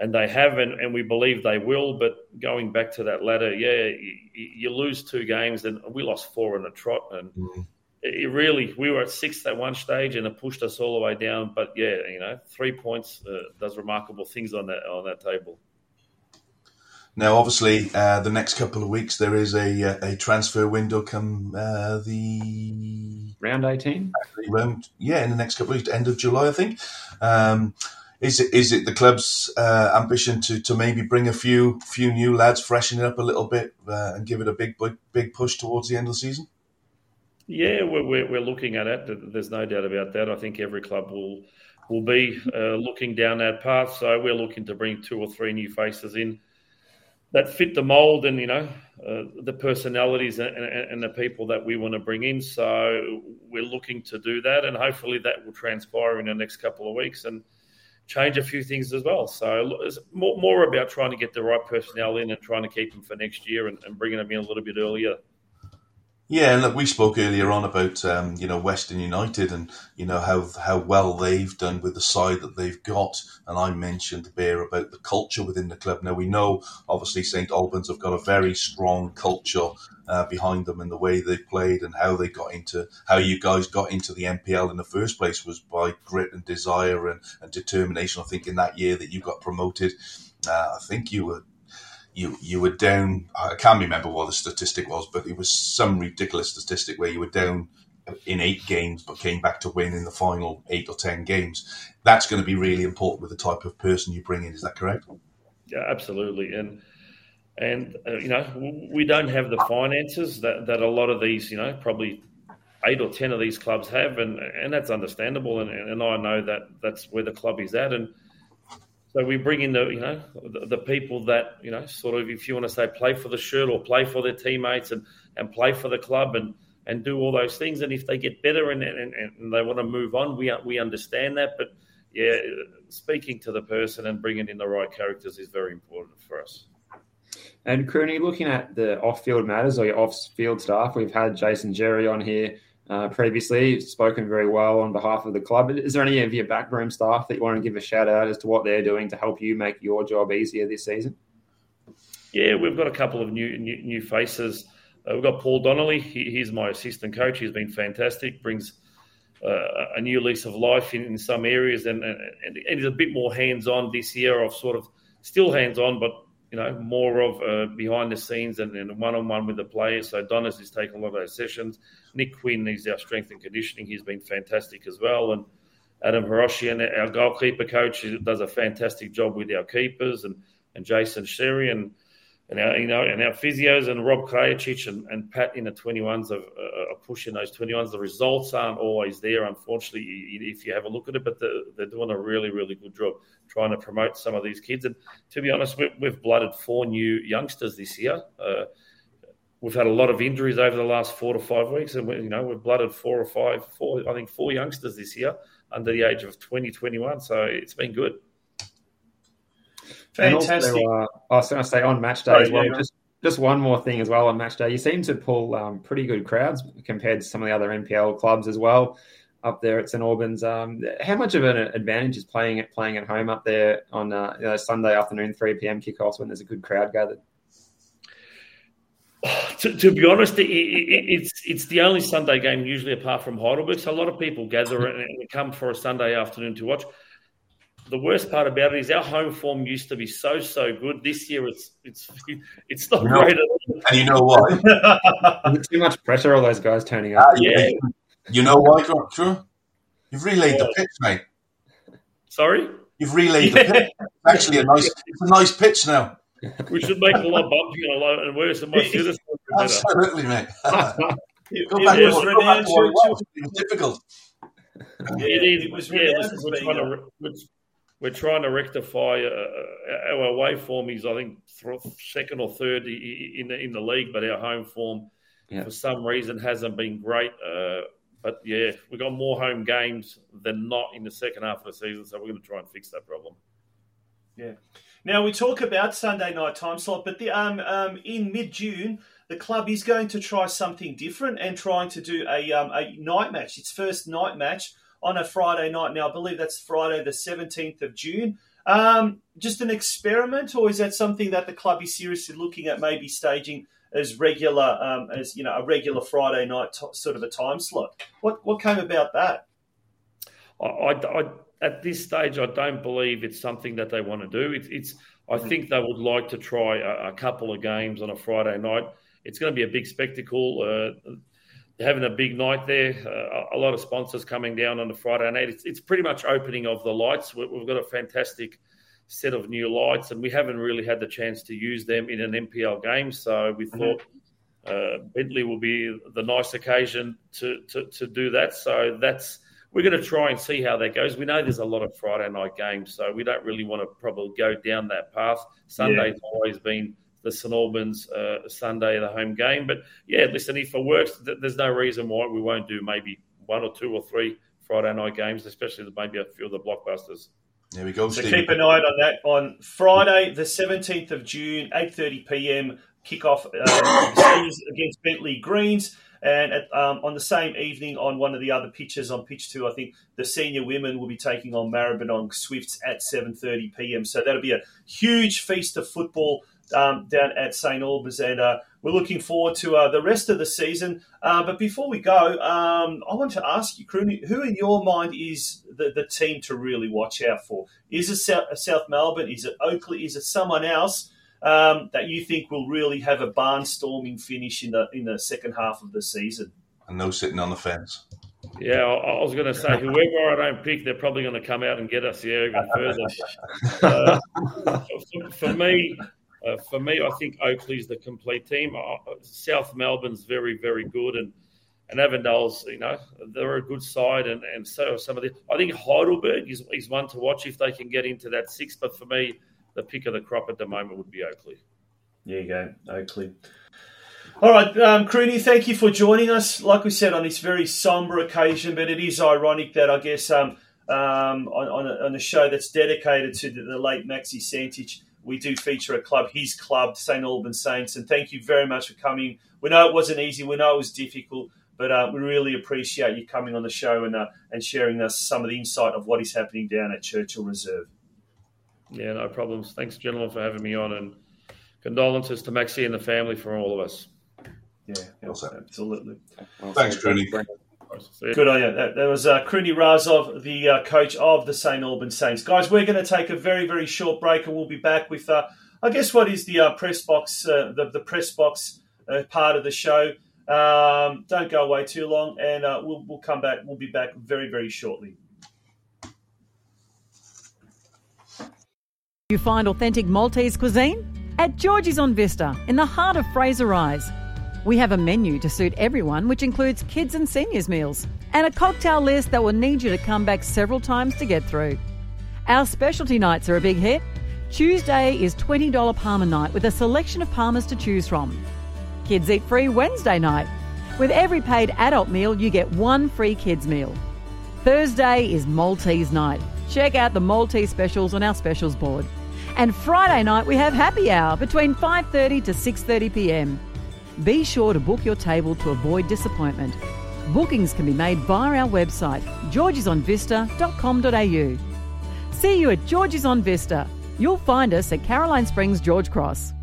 and they have, and, and we believe they will. But going back to that ladder, yeah, you, you lose two games, and we lost four in a trot, and. Mm-hmm it really we were at sixth at one stage and it pushed us all the way down but yeah you know three points uh, does remarkable things on that on that table now obviously uh, the next couple of weeks there is a uh, a transfer window come uh, the round 18 round yeah in the next couple of weeks end of july i think um, is it is it the club's uh, ambition to, to maybe bring a few few new lads, freshen it up a little bit, uh, and give it a big big big push towards the end of the season? Yeah, we're, we're looking at it. There's no doubt about that. I think every club will will be uh, looking down that path. So we're looking to bring two or three new faces in that fit the mold and you know uh, the personalities and, and, and, the people that we want to bring in. So we're looking to do that, and hopefully that will transpire in the next couple of weeks and change a few things as well. So it's more, more about trying to get the right personnel in and trying to keep them for next year and, and bringing them in a little bit earlier. Yeah, and look, we spoke earlier on about um, you know Western United and you know how how well they've done with the side that they've got, and I mentioned there about the culture within the club. Now we know obviously St Albans have got a very strong culture uh, behind them and the way they played and how they got into how you guys got into the NPL in the first place was by grit and desire and, and determination. I think in that year that you got promoted, uh, I think you were you you were down. I can't remember what the statistic was, but it was some ridiculous statistic where you were down in eight games but came back to win in the final eight or ten games. That's going to be really important with the type of person you bring in. Is that correct? Yeah, absolutely. And and uh, you know we don't have the finances that that a lot of these you know probably eight or ten of these clubs have, and and that's understandable. And and I know that that's where the club is at, and so we bring in the you know the, the, people that you know sort of if you want to say play for the shirt or play for their teammates and and play for the club and and do all those things. And if they get better and and, and they want to move on, we we understand that. But yeah, speaking to the person and bringing in the right characters is very important for us. And Crooney, looking at the off-field matters or your off-field staff, we've had Jason Jerry on here uh, previously, spoken very well on behalf of the club. Is there any of your backroom staff that you want to give a shout out as to what they're doing to help you make your job easier this season? Yeah, we've got a couple of new new, new faces. Uh, we've got Paul Donnelly. He, he's my assistant coach. He's been fantastic. Brings uh, a new lease of life in, in some areas, and, and, and he's a bit more hands on this year. Of sort of still hands on, but you know, more of uh, behind the scenes and one on one with the players. So Donis is taking a lot of those sessions. Nick Quinn is our strength and conditioning. He's been fantastic as well. And Adam Hiroshian, our goalkeeper coach, does a fantastic job with our keepers. And, and Jason Sherry and and our, you know, and our physios and Rob Krajicic and, and Pat in the 21s are, are, pushing those 21s. The results aren't always there, unfortunately, if you have a look at it, but they're, they're doing a really, really good job trying to promote some of these kids. And to be honest, we, have blooded four new youngsters this year. Uh, we've had a lot of injuries over the last four to five weeks, and we, you know we've blooded four or five, four, I think four youngsters this year under the age of 20, 21. So it's been good. Fantastic. Also, uh, I was going to say on match day as well. Yeah, just just one more thing as well on match day. You seem to pull um, pretty good crowds compared to some of the other NPL clubs as well up there at St Albans. Um, how much of an advantage is playing at playing at home up there on uh, you know, Sunday afternoon, three pm kickoffs when there's a good crowd gathered? To, to, be honest, it, it, it's it's the only Sunday game usually apart from Heidelberg. So a lot of people gather and, and come for a Sunday afternoon to watch the worst part about it is our home form used to be so so good. This year it's it's it's not you know, great at all. And you know why? too much pressure. All those guys turning up. Uh, yeah. You know why, Doctor? You've relayed yeah. the pitch, mate. Sorry. You've relayed yeah. the pitch. Actually, a nice it's a nice pitch now. We should make a lot bumpier and, a and worse. And my citizens Absolutely, mate. go back, it, go back to what it was difficult. Yeah, it is. It was, yeah, we're, trying to, we're, we're trying to rectify uh, uh, our away form is I think second or third in the in the league, but our home form yeah. for some reason hasn't been great. Uh, but yeah, we've got more home games than not in the second half of the season, so we're going to try and fix that problem. Yeah. Now we talk about Sunday night time slot, but the um, um in mid June the club is going to try something different and trying to do a um, a night match. Its first night match on a Friday night. Now I believe that's Friday the seventeenth of June. Um, just an experiment, or is that something that the club is seriously looking at, maybe staging as regular um, as you know a regular Friday night t- sort of a time slot? What what came about that? I, I, I, at this stage, I don't believe it's something that they want to do. It, it's I mm-hmm. think they would like to try a, a, couple of games on a Friday night. It's going to be a big spectacle. Uh, having a big night there. Uh, a lot of sponsors coming down on the Friday night. It's, it's pretty much opening of the lights. We've got a fantastic set of new lights, and we haven't really had the chance to use them in an NPL game. So we mm-hmm. thought uh, Bentleigh will be the nice occasion to, to, to do that. So that's we're going to try and see how that goes. We know there's a lot of Friday night games, so we don't really want to probably go down that path. Sunday's yeah. always been the St Albans uh, Sunday, the home game. But yeah, listen, if it works, th- there's no reason why we won't do maybe one or two or three Friday night games, especially maybe a few of the blockbusters. There we go. So Steve. keep an eye on that on Friday, the 17th of June, 8:30 p.m. kickoff uh, against Bentleigh Greens. And at, um, on the same evening, on one of the other pitches on pitch two, I think the senior women will be taking on Maribyrnong Swifts at 7:30 p.m. So that'll be a huge feast of football um, down at St Albans, and uh, we're looking forward to uh, the rest of the season. Uh, but before we go, um, I want to ask you, Crooney, who in your mind is the, the team to really watch out for? Is it South, South Melbourne? Is it Oakleigh? Is it someone else? Um, that you think will really have a barnstorming finish in the in the second half of the season? And no sitting on the fence. Yeah, I, was going to say, whoever I don't pick, they're probably going to come out and get us here even further. Uh, for, for, me, uh, for me, I think Oakleigh's the complete team. Uh, South Melbourne's very, very good, and and Avondale's, you know, they're a good side, and, and so are some of the. I think Heidelberg is, is one to watch if they can get into that six. But for me, the pick of the crop at the moment would be Oakleigh. There you go, Oakleigh. All right, um, Crooney, thank you for joining us. Like we said, on this very sombre occasion, but it is ironic that I guess um, um, on, on, a, on, a, show that's dedicated to the, the late Maxi Santich, we do feature a club, his club, St Albans Saints. And thank you very much for coming. We know it wasn't easy. We know it was difficult, but uh, we really appreciate you coming on the show and uh, and sharing us some of the insight of what is happening down at Churchill Reserve. Yeah, no problems. Thanks, gentlemen, for having me on, and condolences to Maxie and the family from all of us. Yeah, absolutely. Well, Thanks, Tony. Good on you. That, that was uh, Crooney Razov, the uh, coach of the St Albans Saints. Guys, we're going to take a very, very short break, and we'll be back with, uh, I guess, what is the uh, press box, uh, the, the press box uh, part of the show. Um, don't go away too long, and we'll, we'll come back. We'll be back very, very shortly. You find authentic Maltese cuisine at George's on Vista in the heart of Fraser Rise. We have a menu to suit everyone, which includes kids and seniors meals, and a cocktail list that will need you to come back several times to get through. Our specialty nights are a big hit. Tuesday is $20 Parma night with a selection of Parmas to choose from. Kids eat free Wednesday night. With every paid adult meal, you get one free kids meal. Thursday is Maltese night. Check out the Maltese specials on our specials board. And Friday night we have happy hour between 5:30 to 6:30 p.m. Be sure to book your table to avoid disappointment. Bookings can be made via our website, georgesonvista.com.au. See you at George's on Vista. You'll find us at Caroline Springs, George Cross.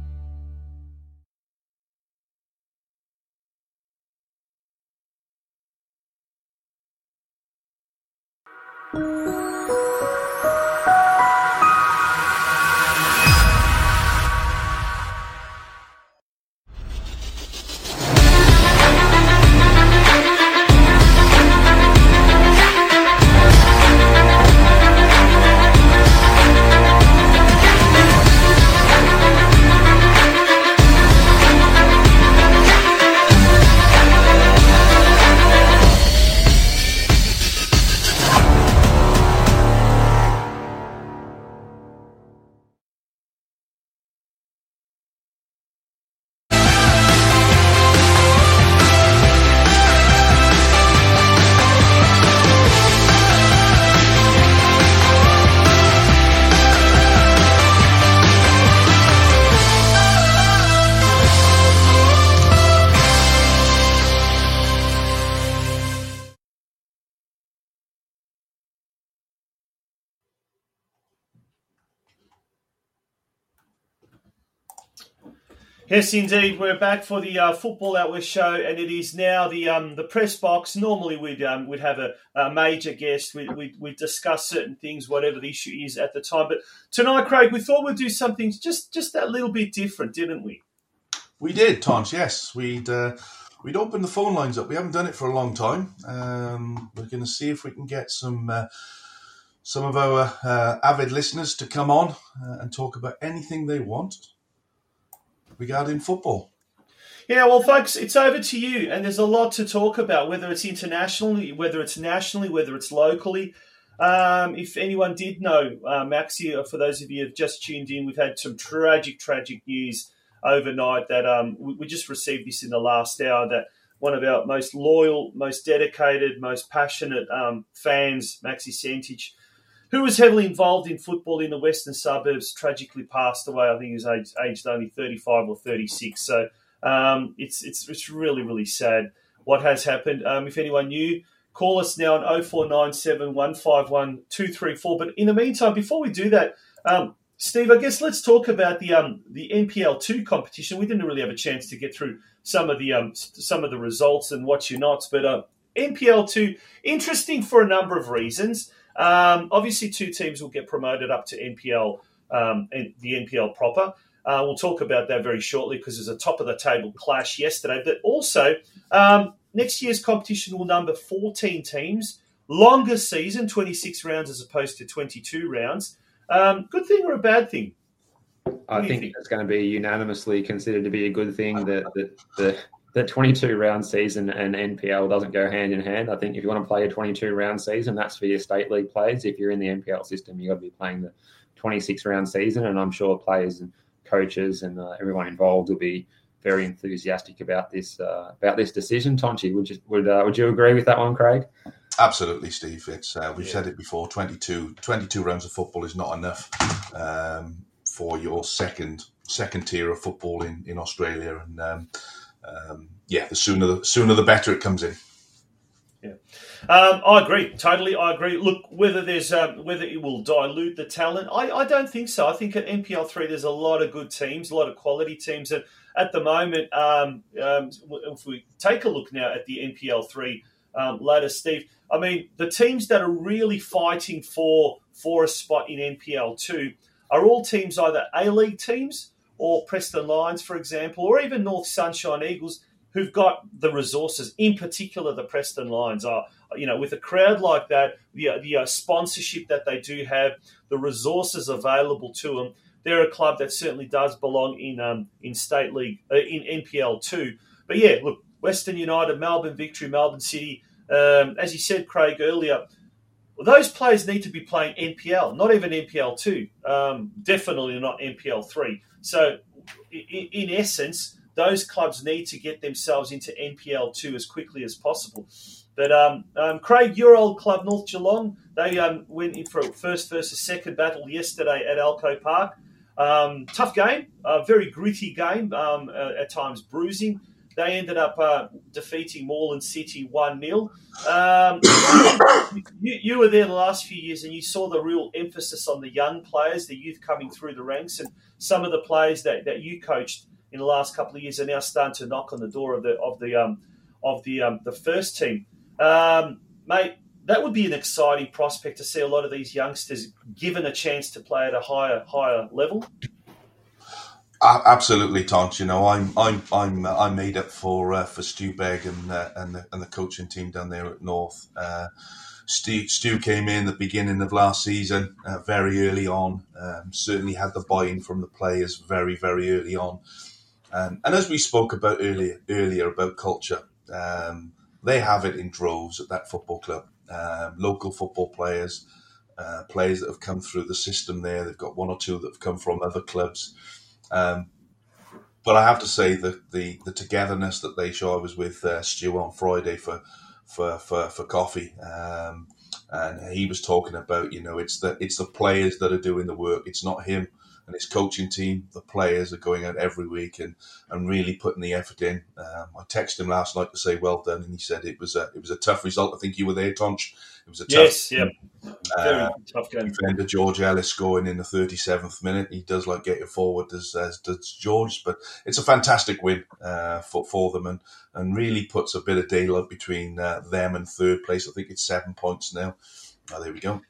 Yes, indeed. We're back for the uh, Football Out West show, and it is now the um, the press box. Normally, we'd um, we'd have a, a major guest. We we we discuss certain things, whatever the issue is at the time. But tonight, Craig, we thought we'd do something just just that little bit different, didn't we? We did, Tons. Yes, we'd uh, we'd open the phone lines up. We haven't done it for a long time. Um, we're going to see if we can get some. Uh, some of our uh, avid listeners to come on uh, and talk about anything they want regarding football. Yeah, well, folks, it's over to you, and there's a lot to talk about. Whether it's internationally, whether it's nationally, whether it's locally. Um, if anyone did know, uh, Maxi, uh, for those of you who have just tuned in, we've had some tragic, tragic news overnight that um, we, we, just received this in the last hour that one of our most loyal, most dedicated, most passionate um, fans, Maxi Sentic, who was heavily involved in football in the western suburbs, tragically passed away. I think he was aged, aged only 35 or 36. So um, it's, it's, it's really, really sad what has happened. Um, if anyone knew, call us now on 0497 151 234. But in the meantime, before we do that, um, Steve, I guess let's talk about the um, the NPL two competition. We didn't really have a chance to get through some of the um, some of the results and what you not, but uh, NPL two interesting for a number of reasons. Um, obviously, two teams will get promoted up to NPL, um, the NPL proper. Uh, we'll talk about that very shortly because there's a top of the table clash yesterday. But also, um, next year's competition will number 14 teams, longer season, 26 rounds as opposed to 22 rounds. Um, good thing or a bad thing? I think, think, it's going to be unanimously considered to be a good thing that, that the the 22 round season and NPL doesn't go hand in hand. I think if you want to play a 22 round season, that's for your state league players. If you're in the NPL system, you've got to be playing the 26 round season. And I'm sure players and coaches and uh, everyone involved will be very enthusiastic about this uh, about this decision. Tonchi, would you would uh, would you agree with that one, Craig? Absolutely, Steve. It's uh, we've yeah. said it before. 22, 22 rounds of football is not enough um, for your second second tier of football in in Australia, and um, um, yeah, the sooner the sooner the better it comes in. Yeah, um, I agree totally. I agree. Look, whether there's um, whether it will dilute the talent, I, I don't think so. I think at NPL three there's a lot of good teams, a lot of quality teams, and at the moment, um, um, if we take a look now at the NPL three um, ladder, Steve, I mean the teams that are really fighting for for a spot in NPL two are all teams either A League teams or Preston Lions, for example, or even North Sunshine Eagles, who've got the resources. In particular, the Preston Lions are, you know, with a crowd like that, the the uh, sponsorship that they do have, the resources available to them. They're a club that certainly does belong in um, in state league uh, in NPL two. But yeah, look, Western United, Melbourne Victory, Melbourne City. Um, as you said, Craig earlier, those players need to be playing NPL, not even NPL two, um, definitely not NPL three. So, in, essence, those clubs need to get themselves into NPL two as quickly as possible. But um, um, Craig, your old club, North Geelong, they um, went in for a first versus second battle yesterday at Elcho Park. Um, tough game, a very gritty game, um, uh, at times bruising. They ended up uh, defeating Moreland City 1 0. Um, you, you, were there the last few years and you saw the real emphasis on the young players, the youth coming through the ranks, and some of the players that, that you coached in the last couple of years are now starting to knock on the door of the of the um, of the um, the first team. Um, mate, that would be an exciting prospect to see a lot of these youngsters given a chance to play at a higher higher level. Absolutely, Tont. You know, I'm I'm I'm uh, I'm made up for uh, for Stu Begg and uh, and the and the coaching team down there at North. Uh, Stu, Stu came in the beginning of last season, uh, very early on. Um, certainly had the buy-in from the players very very early on. Um, and as we spoke about earlier earlier about culture, um, they have it in droves at that football club. Um, local football players, uh, players that have come through the system there. They've got one or two that have come from other clubs. Um, but I have to say that the, the togetherness that they show. I was with uh, Stu on Friday for for for, for coffee, um, and he was talking about you know it's the it's the players that are doing the work. It's not him and his coaching team, the players are going out every week and, and really putting the effort in. Um, I texted him last night to say well done, and he said it was a it was a tough result. I think you were there, Tonch. It was a tough, yes, yeah, very uh, tough game. defender George Ellis scoring in the 37th minute. He does like getting forward as, as does George, but it's a fantastic win uh, for for them and and really puts a bit of daylight between uh, them and third place. I think it's seven points now. Oh, there we go.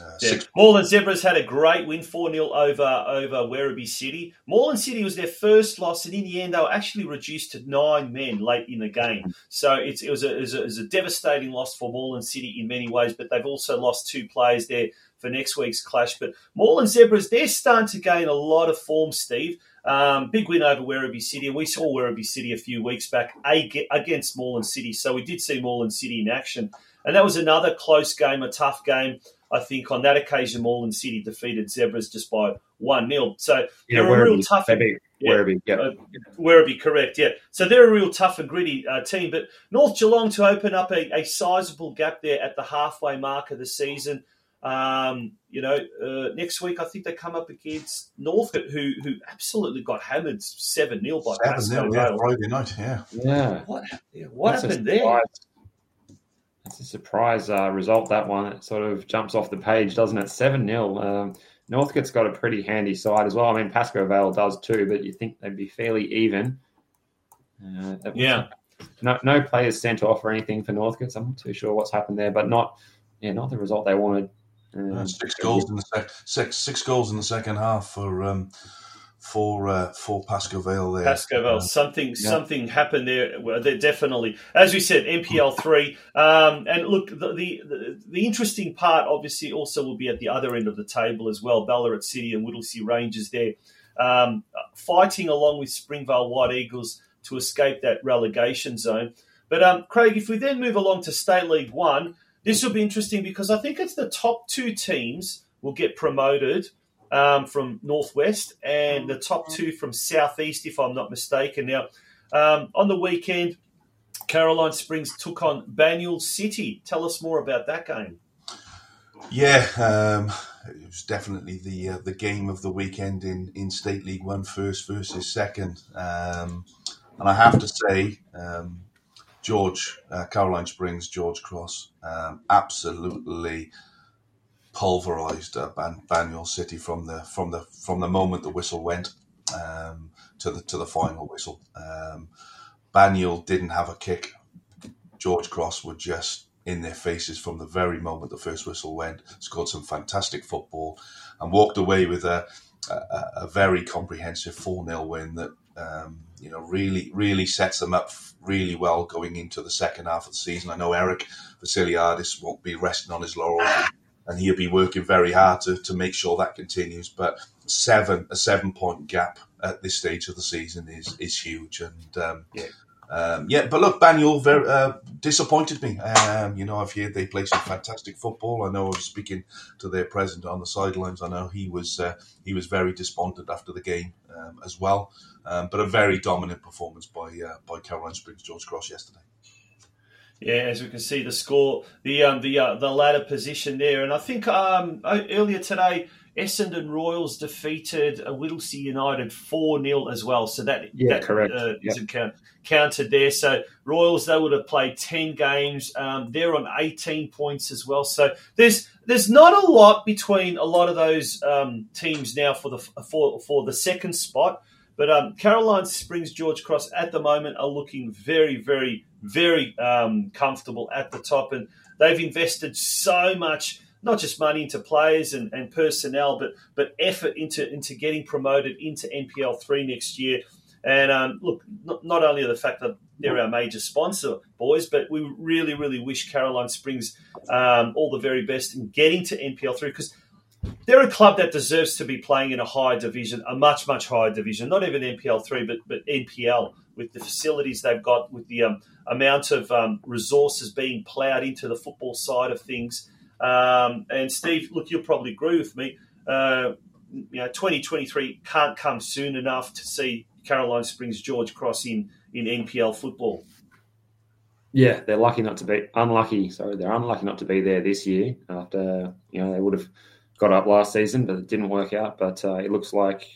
Uh, six Moreland Zebras had a great win 4 0 over, over Werribee City. Moreland City was their first loss, and in the end, they were actually reduced to nine men late in the game. So it's, it, was a, it, was a, it was a devastating loss for Moreland City in many ways, but they've also lost two players there for next week's clash. But Moreland Zebras, they're starting to gain a lot of form, Steve. Um, big win over Werribee City. We saw Werribee City a few weeks back against Moreland City, so we did see Moreland City in action. And that was another close game, a tough game. I think on that occasion, Moreland City defeated Zebras just by 1 0. So Yeah, they're a real tough. They beat Yeah. Werribee. Yeah. Uh, Werribee, correct, yeah. So they're a real tough and gritty uh, team. But North Geelong to open up a, a sizable gap there at the halfway mark of the season. Um, you know, uh, next week I think they come up against Norfolk, who who absolutely got hammered seven 0 by seven Pascoe nil, yeah, Friday night, yeah. yeah. What yeah, what happened there? surprise. It's a surprise uh, result, that one. It sort of jumps off the page, doesn't it? 7 0. Um, Northcote's got a pretty handy side as well. I mean, Pascoe Vale does too, but you think they'd be fairly even. Uh, Yeah. No, no players sent off or anything for Northcote. I'm not too sure what's happened there, but not, yeah, not the result they wanted. Um, Uh, six goals in the sec- six six goals in the second half for um, for uh, for Pascoe Vale there. Pascoe Vale. Um, Something yeah. something happened there. There definitely, as we said, NPL three. Um, and look, the, the the the interesting part, obviously, also will be at the other end of the table as well. Ballarat City and Whittlesea Ranges there, um, fighting along with Springvale White Eagles to escape that relegation zone. But um, Craig, if we then move along to State League One, this will be interesting because I think it's the top two teams will get promoted um, from Northwest and the top two from Southeast, if I'm not mistaken. Now, um, on the weekend, Caroline Springs took on Banyule City. Tell us more about that game. Yeah, um, it was definitely the uh, the game of the weekend in, in State League One, first versus second. Um, and I have to say, um, George uh, Caroline Springs, George Cross, um, absolutely pulverized uh, Ban- Banyule City from the from the from the moment the whistle went um, to the to the final whistle. Um, Banyule didn't have a kick. George Cross were just in their faces from the very moment the first whistle went. Scored some fantastic football and walked away with a a, a very comprehensive four 0 win that um, you know really really sets them up really well going into the second half of the season. I know Eric Vasiliadis won't be resting on his laurels. And he'll be working very hard to, to make sure that continues. But seven a seven point gap at this stage of the season is is huge. And um, Yeah. um, yeah, but look, Banyule very uh, disappointed me. Um, you know, I've heard they play some fantastic football. I know I was speaking to their president on the sidelines. I know he was uh, he was very despondent after the game um, as well. Um, but a very dominant performance by uh, by Caroline Springs George Cross yesterday. Yeah, as we can see, the score, the um, the uh, the ladder position there, and I think um, earlier today, Essendon Royals defeated uh, Whittlesea United four 0 as well. So that Yeah, that, correct. Uh, Yeah. isn't count, counted there. So Royals they would have played ten games. Um, they're on eighteen points as well. So there's there's not a lot between a lot of those um, teams now for the for for the second spot. But um, Caroline Springs, George Cross at the moment are looking very, very, very um, comfortable at the top. And they've invested so much, not just money into players and, and personnel, but but effort into, into getting promoted into NPL 3 next year. And um, look, not, not only the fact that they're our major sponsor, boys, but we really, really wish Caroline Springs um, all the very best in getting to NPL 3 because they're a club that deserves to be playing in a higher division, a much much higher division. Not even NPL three, but but NPL with the facilities they've got, with the um, amount of um, resources being ploughed into the football side of things. Um, and Steve, look, you'll probably agree with me. Uh, you know, 2023 can't come soon enough to see Caroline Springs George Cross in in NPL football. Yeah, they're lucky not to be unlucky. Sorry, they're unlucky not to be there this year. After you know, they would have got up last season, but it didn't work out. But uh, it looks like,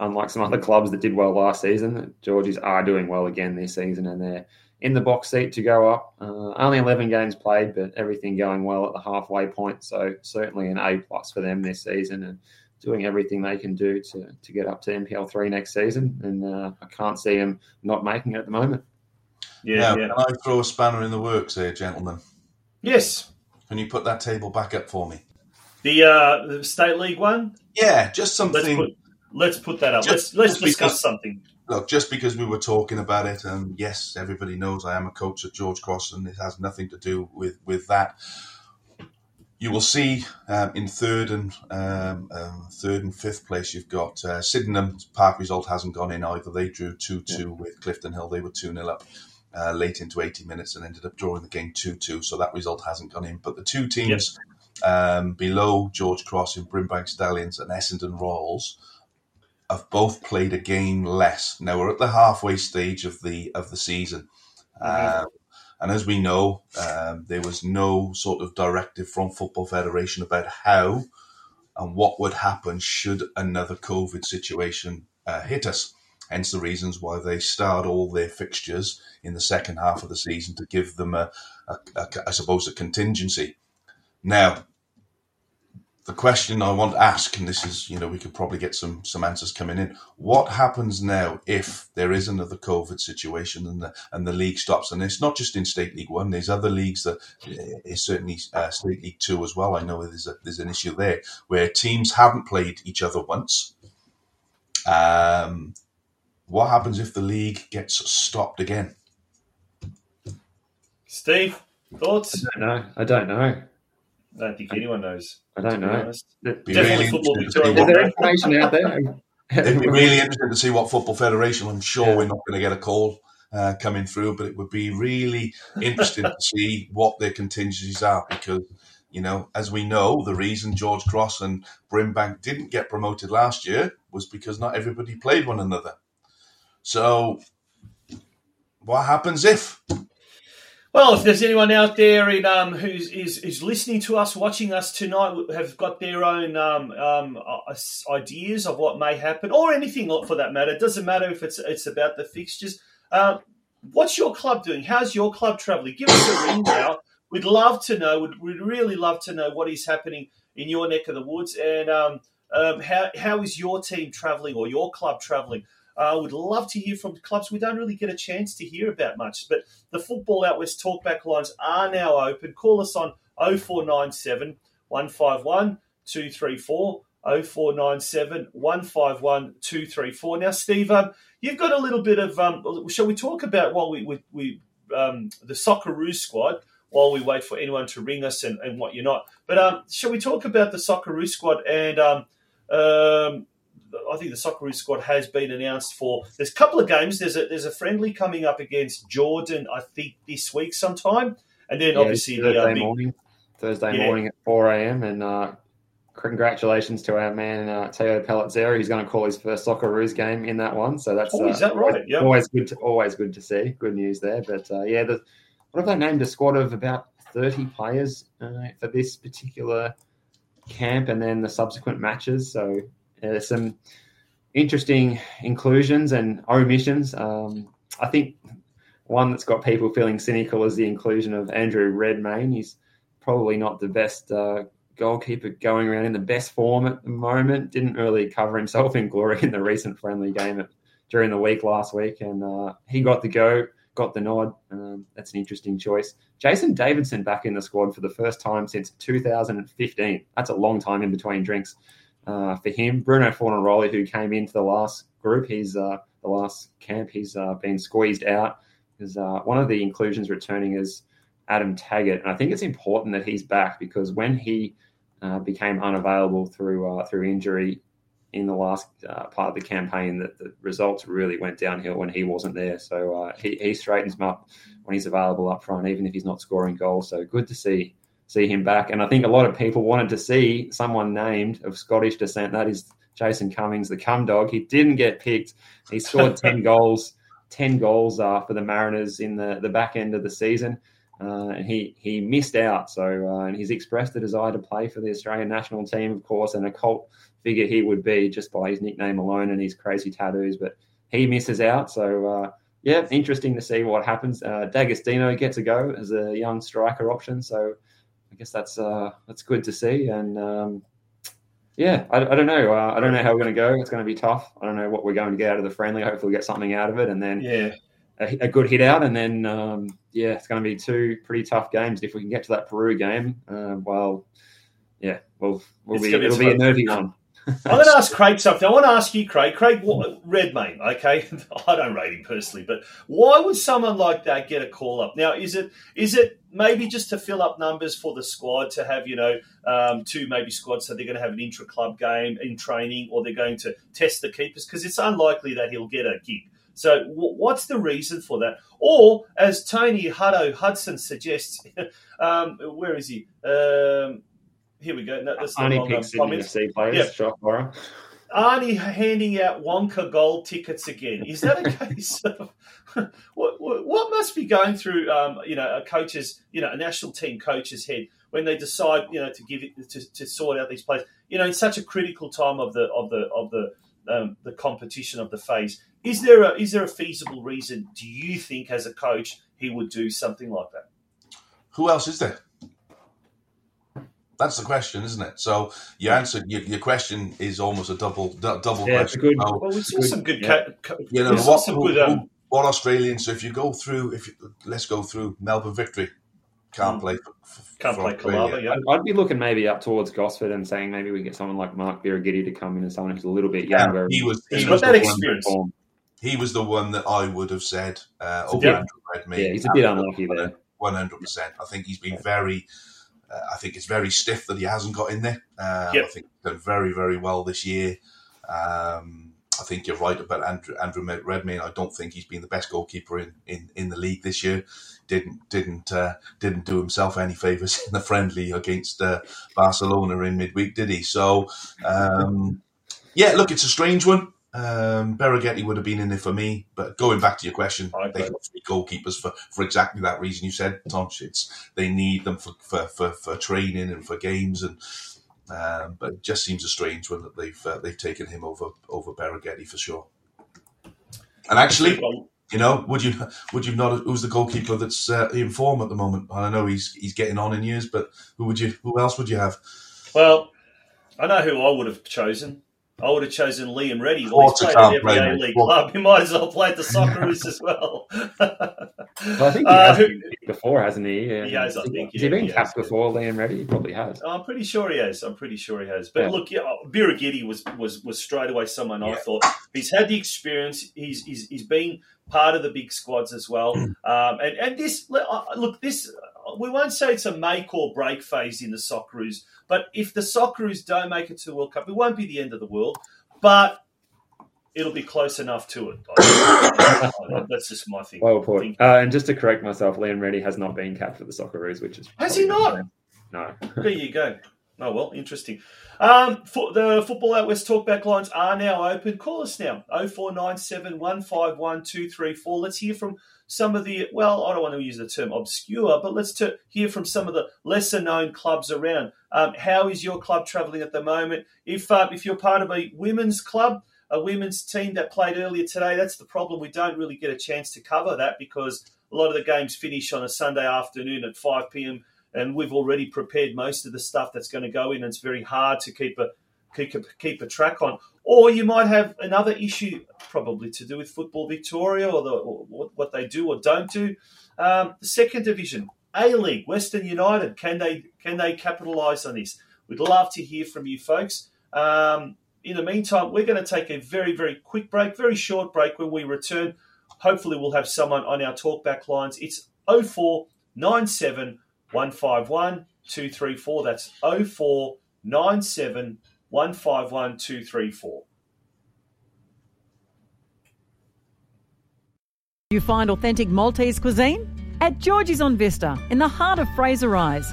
unlike some other clubs that did well last season, Georgies are doing well again this season, and they're in the box seat to go up. Uh, only 11 games played, but everything going well at the halfway point. So certainly an A plus for them this season, and doing everything they can do to to get up to NPL three next season. And uh, I can't see them not making it at the moment. Yeah, now, yeah. can I throw a spanner in the works here, gentlemen? Yes. Can you put that table back up for me? The uh, the state league one. Yeah, just Let's something. Let's put that up. Just- let's let's just discuss because- something. Look, just because we were talking about it, and yes, everybody knows I am a coach at George Cross, and it has nothing to do with with that. You will see um, in third and um, um, third and fifth place, you've got uh, Sydenham. Park result hasn't gone in either. They drew two two with Clifton Hill. They were two 0 up uh, late into eighty minutes and ended up drawing the game two two. So that result hasn't gone in. But the two teams um, below George Cross in Brimbank Stallions and Essendon Royals have both played a game less. Now we're at the halfway stage of the of the season, um, and as we know, um, there was no sort of directive from Football Federation about how and what would happen should another COVID situation uh, hit us. Hence the reasons why they start all their fixtures in the second half of the season to give them a, a, a I suppose, a contingency. Now, the question I want to ask, and this is, you know, we could probably get some some answers coming in. What happens now if there is another COVID situation and the and the league stops? And it's not just in State League One. There's other leagues that is certainly uh, State League Two as well. I know there's a, there's an issue there where teams haven't played each other once. Um, what happens if the league gets stopped again? Steve, thoughts? I don't know. I don't know. I don't think anyone knows. I don't know. Is Definitely really football interesting Victoria. what- there information out there? It'd be really interesting to see what Football Federation. I'm sure Yeah. we're not going to get a call uh, coming through, but it would be really interesting to see what their contingencies are because, you know, as we know, the reason George Cross and Brimbank didn't get promoted last year was because not everybody played one another. So, what happens if? Well, if there's anyone out there in, um, who's is, is listening to us, watching us tonight, have got their own um, um, uh, ideas of what may happen, or anything for that matter, it doesn't matter if it's it's about the fixtures. Um, what's your club doing? How's your club travelling? Give us a ring now. We'd love to know. We'd, we'd really love to know what is happening in your neck of the woods, and um, um, how how is your team travelling or your club travelling? I would love to hear from clubs we don't really get a chance to hear about much, but the Football Out West talkback lines are now open. Call us on 0497 151 234. 0497 151 234. Now, Steve, um, you've got a little bit of. Um, shall we talk about while we, we, we um, the Socceroos squad while we wait for anyone to ring us and, and what you're not? But um, shall we talk about the Socceroos squad and um, um, I think the Socceroos squad has been announced for. There's a couple of games. There's a there's a friendly coming up against Jordan. I think this week sometime, and then Yeah, obviously the Thursday uh, big, morning, Thursday Yeah. morning at four a.m. And uh, congratulations to our man uh, Teo Pellizzeri. He's going to call his first Socceroos game in that one. So that's Oh, is that right? Yeah. always good. To, always good to see. Good news there. But uh, yeah, the, what have they named a squad of about thirty players uh, for this particular camp, and then the subsequent matches. So there's some interesting inclusions and omissions. Um, I think one that's got people feeling cynical is the inclusion of Andrew Redmayne. He's probably not the best uh, goalkeeper going around in the best form at the moment. Didn't really cover himself in glory in the recent friendly game at, during the week last week, and uh, he got the go, got the nod. Um, that's an interesting choice. Jason Davidson back in the squad for the first time since 2015. That's a long time in between drinks uh, for him. Bruno Fornaroli, who came into the last group, he's uh, the last camp, he's uh, been squeezed out because uh, one of the inclusions returning is Adam Taggart, and I think it's important that he's back because when he uh, became unavailable through through injury in the last part of the campaign, that the results really went downhill when he wasn't there. So he, he straightens him up when he's available up front, even if he's not scoring goals. So good to see see him back. And I think a lot of people wanted to see someone named of Scottish descent. That is Jason Cummings, the cum dog. He didn't get picked. He scored ten goals, ten goals uh, for the Mariners in the the back end of the season. uh, and he he missed out. So uh, and he's expressed a desire to play for the Australian national team, of course, and a cult figure he would be just by his nickname alone and his crazy tattoos. But he misses out. So uh, yeah, interesting to see what happens. Uh, D'Agostino gets a go as a young striker option. So I guess that's uh, that's good to see. And um, yeah, I, I, don't know. Uh, I don't know how we're going to go. It's going to be tough. I don't know what we're going to get out of the friendly. Hopefully, we get something out of it, and then yeah, a, a good hit out, and then um, yeah, it's going to be two pretty tough games. If we can get to that Peru game, uh, well, yeah, we'll, we'll be, it'll be a nervy one. I'm going to ask Craig something. I want to ask you, Craig. Craig, Redmayne, okay? I don't rate him personally, but why would someone like that get a call up? Now, is it is it maybe just to fill up numbers for the squad to have you know um, two maybe squads so they're going to have an intra club game in training or they're going to test the keepers because it's unlikely that he'll get a gig. So, w- what's the reason for that? Or, as Tony Hutto Hudson suggests, um, where is he? Um, here we go. No, that's the Arnie picks FC players. Yep. Shock horror. Arnie handing out Wonka gold tickets again. Is that a case of what, what, must be going through, um, you know, a coach's, you know, a national team coach's head when they decide, you know, to give it to, to sort out these players, you know, in such a critical time of the of the of the um, the competition of the phase. Is there a is there a feasible reason? Do you think, as a coach, he would do something like that? Who else is there? That's the question, isn't it? So your answer, your, your question is almost a double double yeah, question. Good, well, we saw some good, yeah. ca- you know, what, good, um, what Australians? So if you go through, if you, let's go through Melbourne Victory, can't mm. play. For, can't play Kelava, yeah. I'd be looking maybe up towards Gosford and saying maybe we get someone like Mark Birighitti to come in and someone who's a little bit younger. Yeah, he was. He was that experience. he was the one that I would have said uh, over yeah. Andrew Redmayne. Yeah, he's a bit unlucky there. One hundred percent. I think he's been very uh, I think it's very stiff that he hasn't got in there. Um, yep. I think he's done very, very well this year. Um, I think you're right about Andrew, Andrew Redmayne. I don't think he's been the best goalkeeper in, in, in the league this year. Didn't didn't uh, didn't do himself any favors in the friendly against uh, Barcelona in midweek, did he? So um, yeah, look, it's a strange one. Um, Birighitti would have been in there for me, but going back to your question, they have three goalkeepers for, for exactly that reason you said, Tonch. It's they need them for, for, for, for training and for games, and um, but it just seems a strange one that they've uh, they've taken him over over Birighitti for sure. And actually, you know, would you would you not? Who's the goalkeeper that's uh, in form at the moment? I know he's he's getting on in years, but who would you? Who else would you have? Well, I know who I would have chosen. I would have chosen Liam Reddy. Well, he's played at every A League club. He might as well play at the Socceroos as well. well. I think he uh, has been before, hasn't he? Yeah. He has, I think. Has yeah, he been he capped before, Liam Reddy? He probably has. I'm pretty sure he has. I'm pretty sure he has. But yeah. look, yeah, Birighitti was, was, was straight away someone yeah. I thought he's had the experience. He's, he's, he's been part of the big squads as well. um, and, and this, uh, look, this, we won't say it's a make or break phase in the Socceroos, but if the Socceroos don't make it to the World Cup, it won't be the end of the world but it'll be close enough to it. That's just my thing. Well put. Uh, and just to correct myself, Liam Reddy has not been capped for the Socceroos, which is has he not? No. there you go. Oh well, interesting. Um, for the football out west talkback lines are now open. Call us now 0497 151 234. Let's hear from some of the well, I don't want to use the term obscure, but let's to hear from some of the lesser known clubs around. Um, how is your club travelling at the moment? If uh, if you're part of a women's club, a women's team that played earlier today, that's the problem. We don't really get a chance to cover that because a lot of the games finish on a Sunday afternoon at 5 p.m. and we've already prepared most of the stuff that's going to go in. And it's very hard to keep a keep a, keep a track on. Or you might have another issue, probably to do with Football Victoria or, the, or what they do or don't do. Um, the second division, A League, Western United, can they can they capitalise on this? We'd love to hear from you folks. Um, in the meantime, we're going to take a very, very quick break, very short break. When we return, hopefully we'll have someone on our talkback lines. It's 0497 151 234. That's 0497 151 234. You find authentic Maltese cuisine? At Georgie's on Vista, in the heart of Fraser Rise.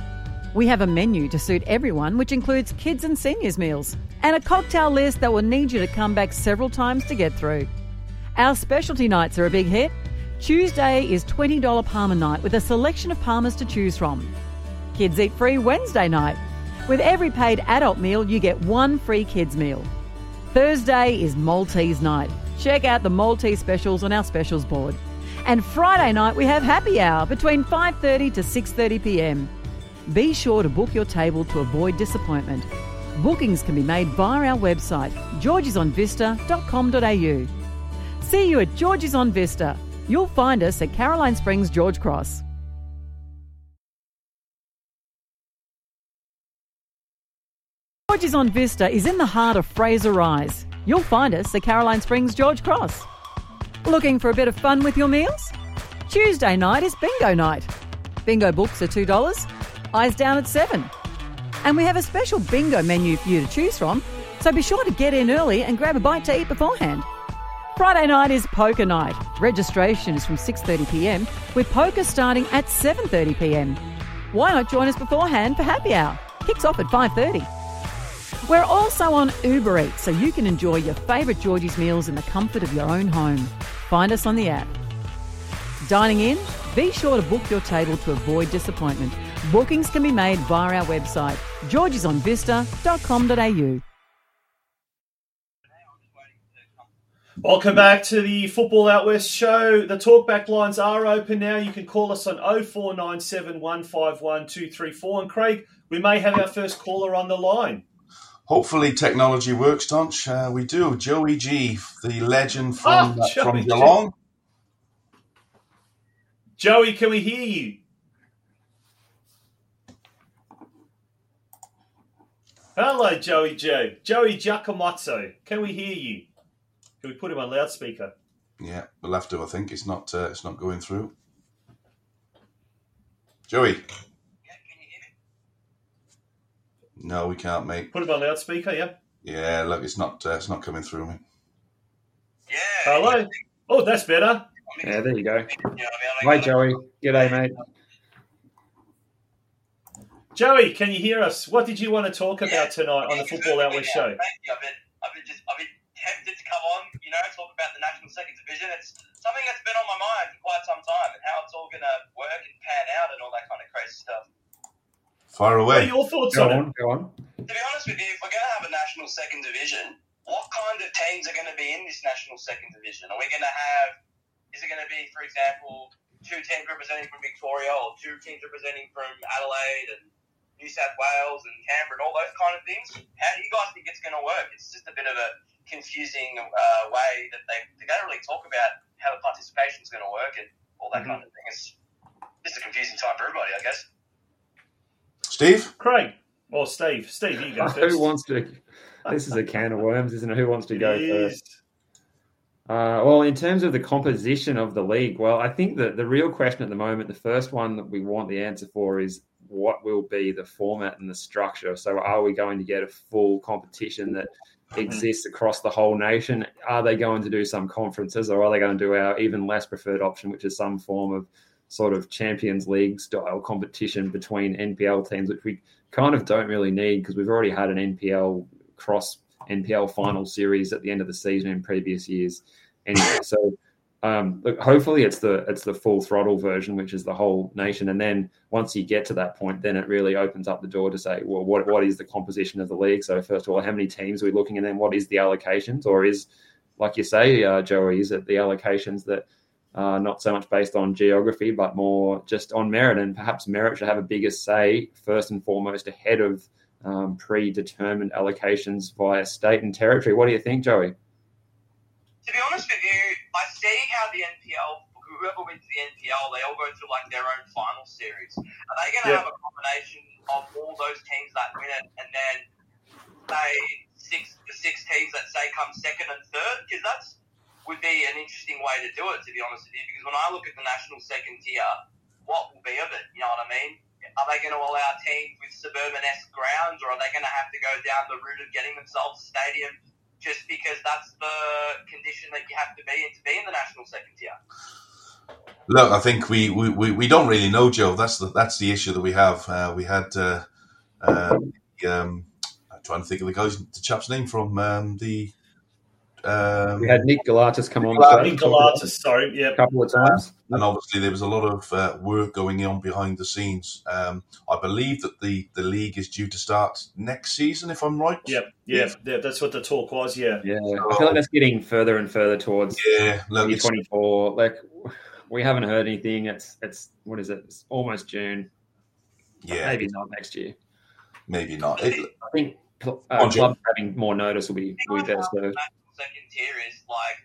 We have a menu to suit everyone, which includes kids and seniors meals, and a cocktail list that will need you to come back several times to get through. Our specialty nights are a big hit. Tuesday is $20 Parma night with a selection of Parmas to choose from. Kids eat free Wednesday night. With every paid adult meal, you get one free kids meal. Thursday is Maltese night. Check out the Maltese specials on our specials board. And Friday night we have happy hour between 5:30 to 6:30 p.m. Be sure to book your table to avoid disappointment. Bookings can be made via our website georgesonvista.com.au. See you at George's on Vista. You'll find us at Caroline Springs George Cross. George's on Vista is in the heart of Fraser Rise. You'll find us at Caroline Springs George Cross. Looking for a bit of fun with your meals? Tuesday night is bingo night. Bingo books are $2, eyes down at 7 And we have a special bingo menu for you to choose from, so be sure to get in early and grab a bite to eat beforehand. Friday night is poker night. Registration is from 6:30 p.m. with poker starting at 7:30 p.m. Why not join us beforehand for happy hour? Kicks off at 5:30. We're also on Uber Eats, so you can enjoy your favourite Georgie's meals in the comfort of your own home. Find us on the app. Dining in? Be sure to book your table to avoid disappointment. Bookings can be made via our website, georgesonvista.com.au. Welcome back to the Football Out West show. The talkback lines are open now. You can call us on 0497 151 234. And Craig, we may have our first caller on the line. Hopefully, technology works, Tonch. Uh, we do. Joey G, the legend from, Oh, uh, from Geelong. Joey, can we hear you? Hello, Joey Joe. Joey Giacomozzo. Can we hear you? Can we put him on loudspeaker? Yeah, we'll have to. I think it's not. Uh, it's not going through. Joey. No, we can't, mate. Put it on loudspeaker, yeah? Yeah, look, it's not. Uh, it's not coming through, mate. Yeah. Hello? Oh, that's better. Yeah, there you go. You know, I Hi, mean, Joey. G'day, mate. Joey, can you hear us? What did you want to talk about tonight on the Football Outlet West show? Thank you. I've been, I've been just, I've been tempted to come on, you know, talk about the national second division. It's something that's been on my mind for quite some time, and how it's all going to work and pan out, and all that kind of crazy stuff. Far What are your thoughts Go on it? go on. To be honest with you, if we're going to have a national second division, what kind of teams are going to be in this national second division? Are we going to have? Is it going to be, for example, two teams representing from Victoria, or two teams representing from Adelaide and New South Wales and Canberra and all those kind of things? How do you guys think it's going to work? It's just a bit of a confusing uh, way that they they don't really talk about how the participation is going to work and all that kind of thing. It's just a confusing time for everybody, I guess. Steve. Craig. Or Steve. Steve, you go first. Who wants to? This is a can of worms, isn't it? Who wants to go It first? Uh, well, in terms of the composition of the league, well, I think that the real question at the moment, the first one that we want the answer for is what will be the format and the structure. So, are we going to get a full competition that exists across the whole nation? Are they going to do some conferences, or are they going to do our even less preferred option, which is some form of sort of Champions League style competition between NPL teams, which we kind of don't really need because we've already had an NPL cross NPL final series at the end of the season in previous years. Anyway, so um, look, hopefully it's the it's the full throttle version, which is the whole nation, and then once you get to that point, then it really opens up the door to say, well, what what is the composition of the league? So first of all, how many teams are we looking, and then what is the allocations, or is like you say, uh, Joey, is it the allocations that uh, not so much based on geography, but more just on merit, and perhaps merit should have a bigger say first and foremost ahead of um, predetermined allocations via state and territory. What do you think, Joey? To be honest with you, I see how the NPL, whoever wins the NPL, they all go through like their own final series. Are they going to Yeah. have a combination of all those teams that win it, and then say six the six teams that say come second and third? Because that's would be an interesting way to do it. To be honest with you, because when I look at the national second tier, what will be of it? You know what I mean? Are they going to allow teams with suburban-esque grounds, or are they going to have to go down the route of getting themselves a stadium just because that's the condition that you have to be in to be in the national second tier? Look, I think we, we, we, we don't really know, Joe. That's the that's the issue that we have. Uh, we had uh, uh, um, I'm trying to think of the guy's the chap's name from um, the Um, We had Nick Galatas come on the Galatas. Nick talk about Galatas, sorry, yeah. a couple of times. and obviously there was a lot of uh, work going on behind the scenes. Um, I believe that the, the league is due to start next season, if I'm right. Yep, yeah, yeah, that's what the talk was, yeah. Yeah, I feel like that's getting further and further towards Yeah, look, it's, 2024. Like we haven't heard anything. It's it's what is it? It's almost June. yeah, Maybe not next year. maybe not. It, I think uh, On, clubs having more notice will be will be better. So national second tier is like,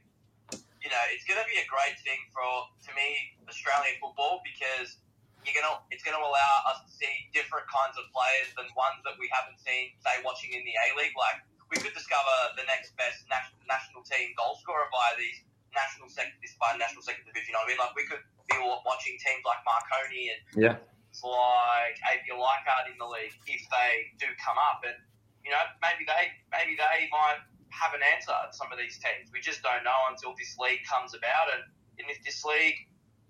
you know, it's going to be a great thing for, to me, Australian football because you're gonna, it's going to allow us to see different kinds of players than ones that we haven't seen, say, watching in the A League. Like, we could discover the next best national, national team goal scorer via these national second, this by national second division. I mean, like, we could be watching teams like Marconi and yeah, like APIA Leichhardt in the league if they do come up, and you know maybe they maybe they might have an answer at some of these teams. We just don't know until this league comes about, and, and if this league,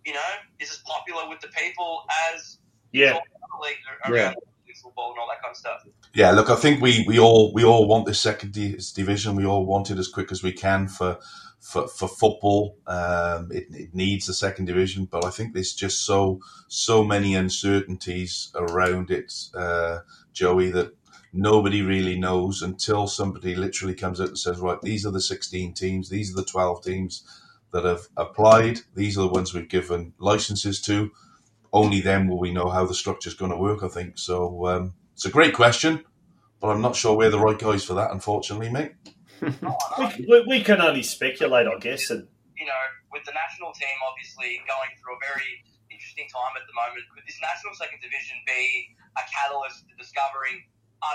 you know, is as popular with the people as Yeah, all the other leagues around football and all that kind of stuff. yeah, look, I think we, we all we all want this second di- division. We all want it as quick as we can for for, for football. Um, it, it needs the second division, but I think there's just so so many uncertainties around it, uh, Joey, that nobody really knows until somebody literally comes out and says, right, these are the 16 teams, these are the 12 teams that have applied, these are the ones we've given licenses to. Only then will we know how the structure is going to work, I think. So um, it's a great question, but I'm not sure we're the right guys for that, unfortunately, mate. we, we, we can only speculate, I guess, and you know, with the national team obviously going through a very interesting time at the moment, could this national second division be a catalyst to discovering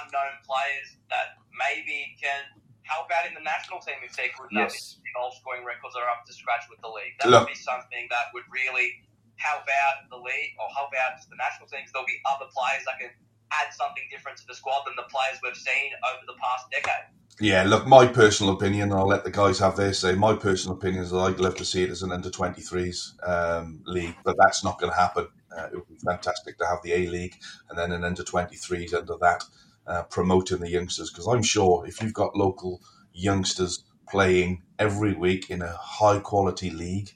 unknown players that maybe can help out in the national team if they're good enough, Yes. goal scoring records are up to scratch with the league? That Look. would be something that would really help out the league or help out just the national teams. There'll be other players that can add something different to the squad than the players we've seen over the past decade. Yeah, look, my personal opinion, and I'll let the guys have their say. My personal opinion is that I'd love to see it as an under 23s um, league, but that's not going to happen. Uh, it would be fantastic to have the A League and then an under 23s under that, uh, promoting the youngsters. Because I'm sure if you've got local youngsters playing every week in a high quality league,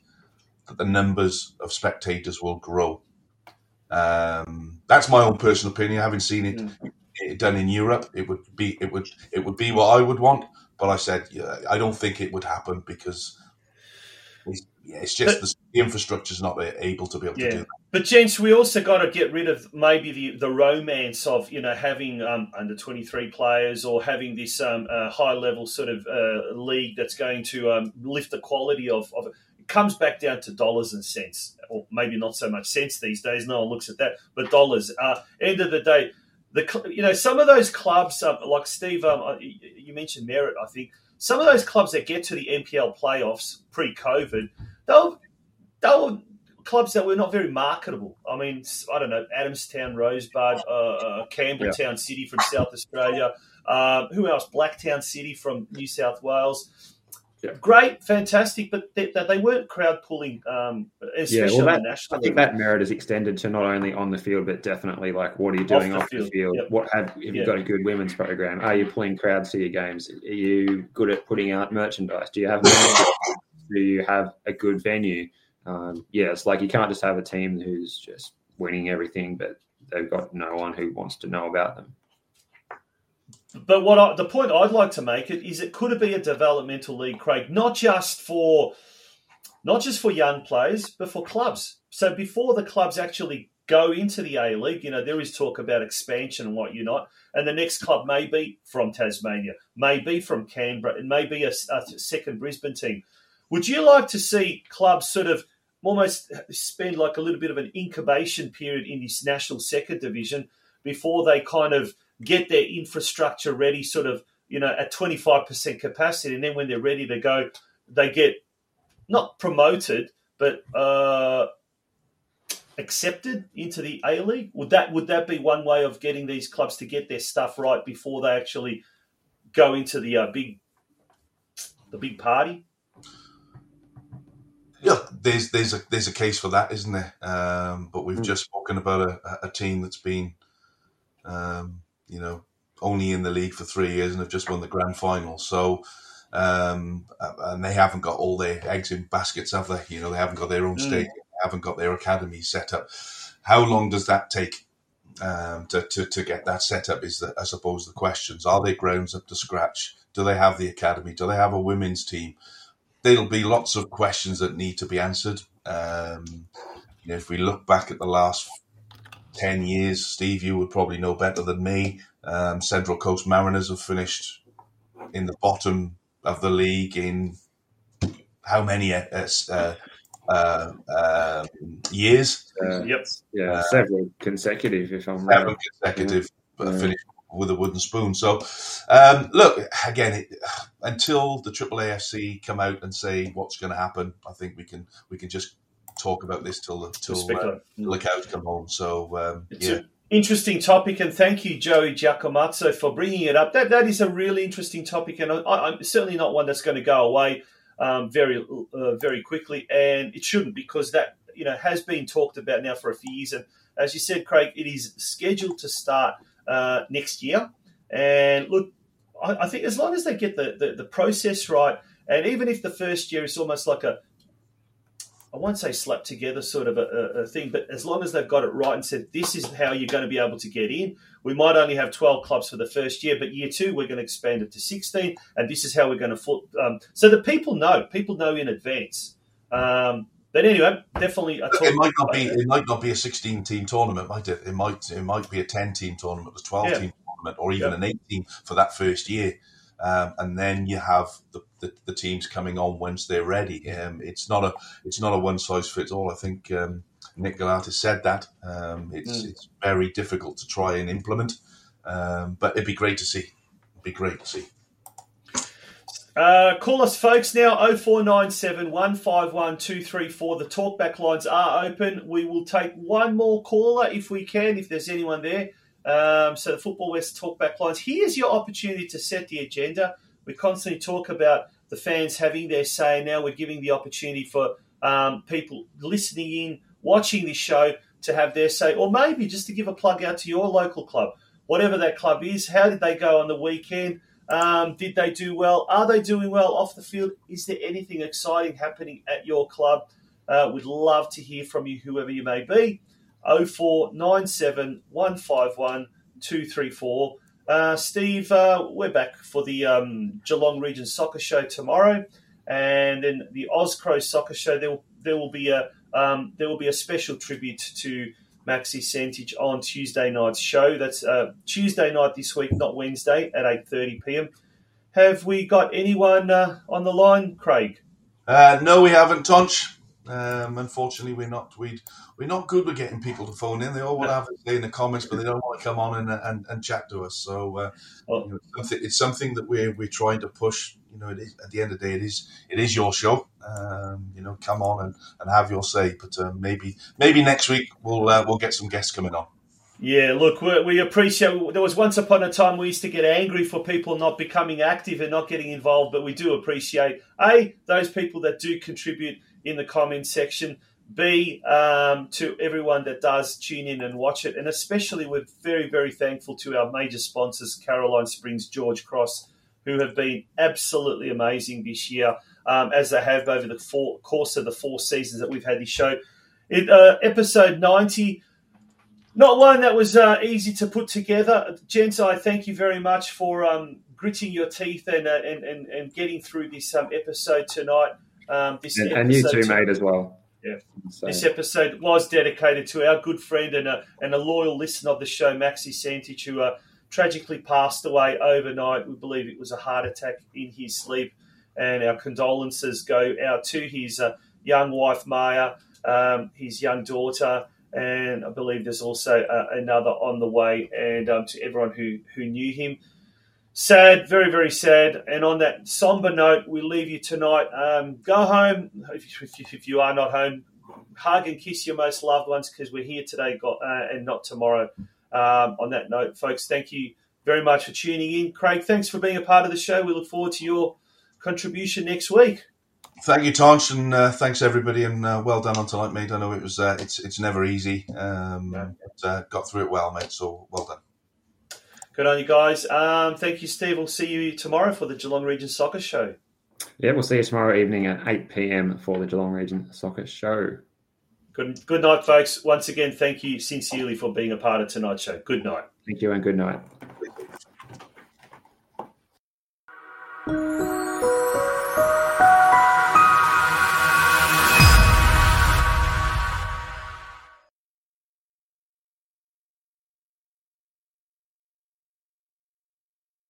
that the numbers of spectators will grow. Um, that's my own personal opinion. Having seen it it done in Europe, it would be it would it would be what I would want. But I said yeah, I don't think it would happen because it's, yeah, it's just the, the infrastructure is not able to be able to do that. But gents, we also got to get rid of maybe the, the romance of you know having um, under twenty three players or having this um, uh, high level sort of uh, league that's going to um, lift the quality of, of it. It comes back down to dollars and cents, or maybe not so much cents these days. No one looks at that, but dollars. Uh, end of the day, the you know some of those clubs um, like Steve, um, uh, you mentioned merit, I think. Some of those clubs that get to the NPL playoffs pre-COVID, they'll they'll clubs that were not very marketable. I mean, I don't know, Adamstown, Rosebud, uh, uh, Campbelltown City from South Australia. Uh, who else? Blacktown City from New South Wales. Yeah. Great, fantastic, but they, they weren't crowd pulling, um, especially well, that- the national I think level. that merit is extended to not only on the field, but definitely like what are you doing Off off the the field, field? yep. What have, have you Yeah. got a good women's program? Are you pulling crowds to your games? Are you good at putting out merchandise? Do you have do you have a good venue? Um, yeah, it's like you can't just have a team who's just winning everything, but they've got no one who wants to know about them. But what I, the point I'd like to make it is it could be a developmental league, Craig, not just for not just for young players, but for clubs. So before the clubs actually go into the A League, you know, there is talk about expansion and what you're not. And the next club may be from Tasmania, may be from Canberra, it may be a, a second Brisbane team. Would you like to see clubs sort of almost spend like a little bit of an incubation period in this national second division before they kind of get their infrastructure ready, sort of, you know, at 25% capacity. And then when they're ready to go, they get not promoted, but uh, accepted into the A League. Would that would that be one way of getting these clubs to get their stuff right before they actually go into the uh, big the big party? There's there's a there's a case for that, isn't there? Um, but we've Mm. just spoken about a, a team that's been, um, you know, only in the league for three years and have just won the grand final. So um, and they haven't got all their eggs in baskets, have they? You know, they haven't got their own Mm. stadium, they haven't got their academy set up. How long does that take um, to, to to get that set up? Is the, I suppose the questions: Are they grounds up to scratch? Do they have the academy? Do they have a women's team? There'll be lots of questions that need to be answered. Um, you know, if we look back at the last 10 years, Steve, you would probably know better than me. Um, Central Coast Mariners have finished in the bottom of the league in how many uh, uh, uh, uh, years? Uh, Yep. yeah, Uh, several consecutive, if I'm Seven right. consecutive, but Yeah. finished with a wooden spoon. So, um, look, again, it, until the Triple AFC come out and say what's going to happen, I think we can we can just talk about this till the till, uh, till the cows come home. So, um, yeah. interesting topic, and thank you, Joey Giacomazzo, for bringing it up. That that is a really interesting topic, and I, I'm certainly not one that's going to go away um, very uh, very quickly, and it shouldn't because that you know has been talked about now for a few years, and as you said, Craig, it is scheduled to start uh, next year. And look, I, I think as long as they get the, the the process right, and even if the first year is almost like a I won't say slap together sort of a, a, thing, but as long as they've got it right and said this is how you're going to be able to get in, we might only have 12 clubs for the first year, but year two we're going to expand it to 16, and this is how we're going to foot. Um, so that people know, people know in advance. Um, but anyway, definitely. It might not be. It might not be a sixteen-team tournament, might it? It might. It might be a ten-team tournament, a twelve-team tournament, or even Yeah. an eight-team for that first year. Um, and then you have the, the, the teams coming on once they're ready. Um, it's not a. It's not a one-size-fits-all. I think um, Nick Galatas said that. Um, it's Mm. it's very difficult to try and implement, um, but it'd be great to see. It'd be great to see. Uh, call us, folks, now 0497 151 234. The talkback lines are open. We will take one more caller if we can, if there's anyone there. Um, so, the Football West talkback lines. Here's your opportunity to set the agenda. We constantly talk about the fans having their say. Now we're giving the opportunity for um, people listening in, watching this show, to have their say, or maybe just to give a plug out to your local club, whatever that club is. How did they go on the weekend? Um, did they do well? Are they doing well off the field? Is there anything exciting happening at your club? Uh, we'd love to hear from you, whoever you may be. 0497 151 234. Uh, Steve, uh, we're back for the um, Geelong Region Soccer Show tomorrow, and then the Oscro Soccer Show. There will, there will be a um, there will be a special tribute to Maxi Santich on Tuesday night's show. That's uh, Tuesday night this week, not Wednesday at eight thirty pm. Have we got anyone uh, on the line, Craig? Uh, no, we haven't, Tonch. Um, unfortunately, we're not. We we're not good with getting people to phone in. They all want to have it say in the comments, but they don't want to come on and and, and chat to us. So uh, Oh. you know, it's something- it's something that we're we're trying to push. You know, at the end of the day, it is it is your show. Um, you know, come on and, and have your say. But uh, maybe maybe next week we'll uh, we'll get some guests coming on. Yeah, look, we, we appreciate. There was once upon a time we used to get angry for people not becoming active and not getting involved, but we do appreciate a those people that do contribute in the comments section. B um, to everyone that does tune in and watch it, and especially we're very very thankful to our major sponsors, Caroline Springs, George Cross, who have been absolutely amazing this year, um, as they have over the four, course of the four seasons that we've had this show. It, uh, episode ninety. Not one that was uh, easy to put together. Gents, I thank you very much for um, gritting your teeth and, uh, and, and, and getting through this um, episode tonight. Um, this And, and you episode too, mate, as well. Yeah. So, This episode was dedicated to our good friend and a, and a loyal listener of the show, Maxi Santich, who uh, tragically passed away overnight. We believe it was a heart attack in his sleep. And our condolences go out to his uh, young wife, Maya, um, his young daughter, and I believe there's also uh, another on the way, and um, to everyone who, who knew him. Sad, very, very sad. And on that somber note, we leave you tonight. Um, go home. If, if, if you are not home, hug and kiss your most loved ones because we're here today uh, and not tomorrow. Um, on that note, folks, thank you very much for tuning in. Craig, thanks for being a part of the show. We look forward to your contribution next week. Thank you, Tonch, and uh, thanks everybody, and uh, well done on tonight, mate. I know it was uh, it's it's never easy, um, Yeah. but uh, got through it well, mate. So well done. Good on you guys. Um, thank you, Steve. We'll see you tomorrow for the Geelong Region Soccer Show. Yeah, we'll see you tomorrow evening at 8 p.m. for the Geelong Region Soccer Show. Good, good night, folks. Once again, thank you sincerely for being a part of tonight's show. Good night. Thank you and good night.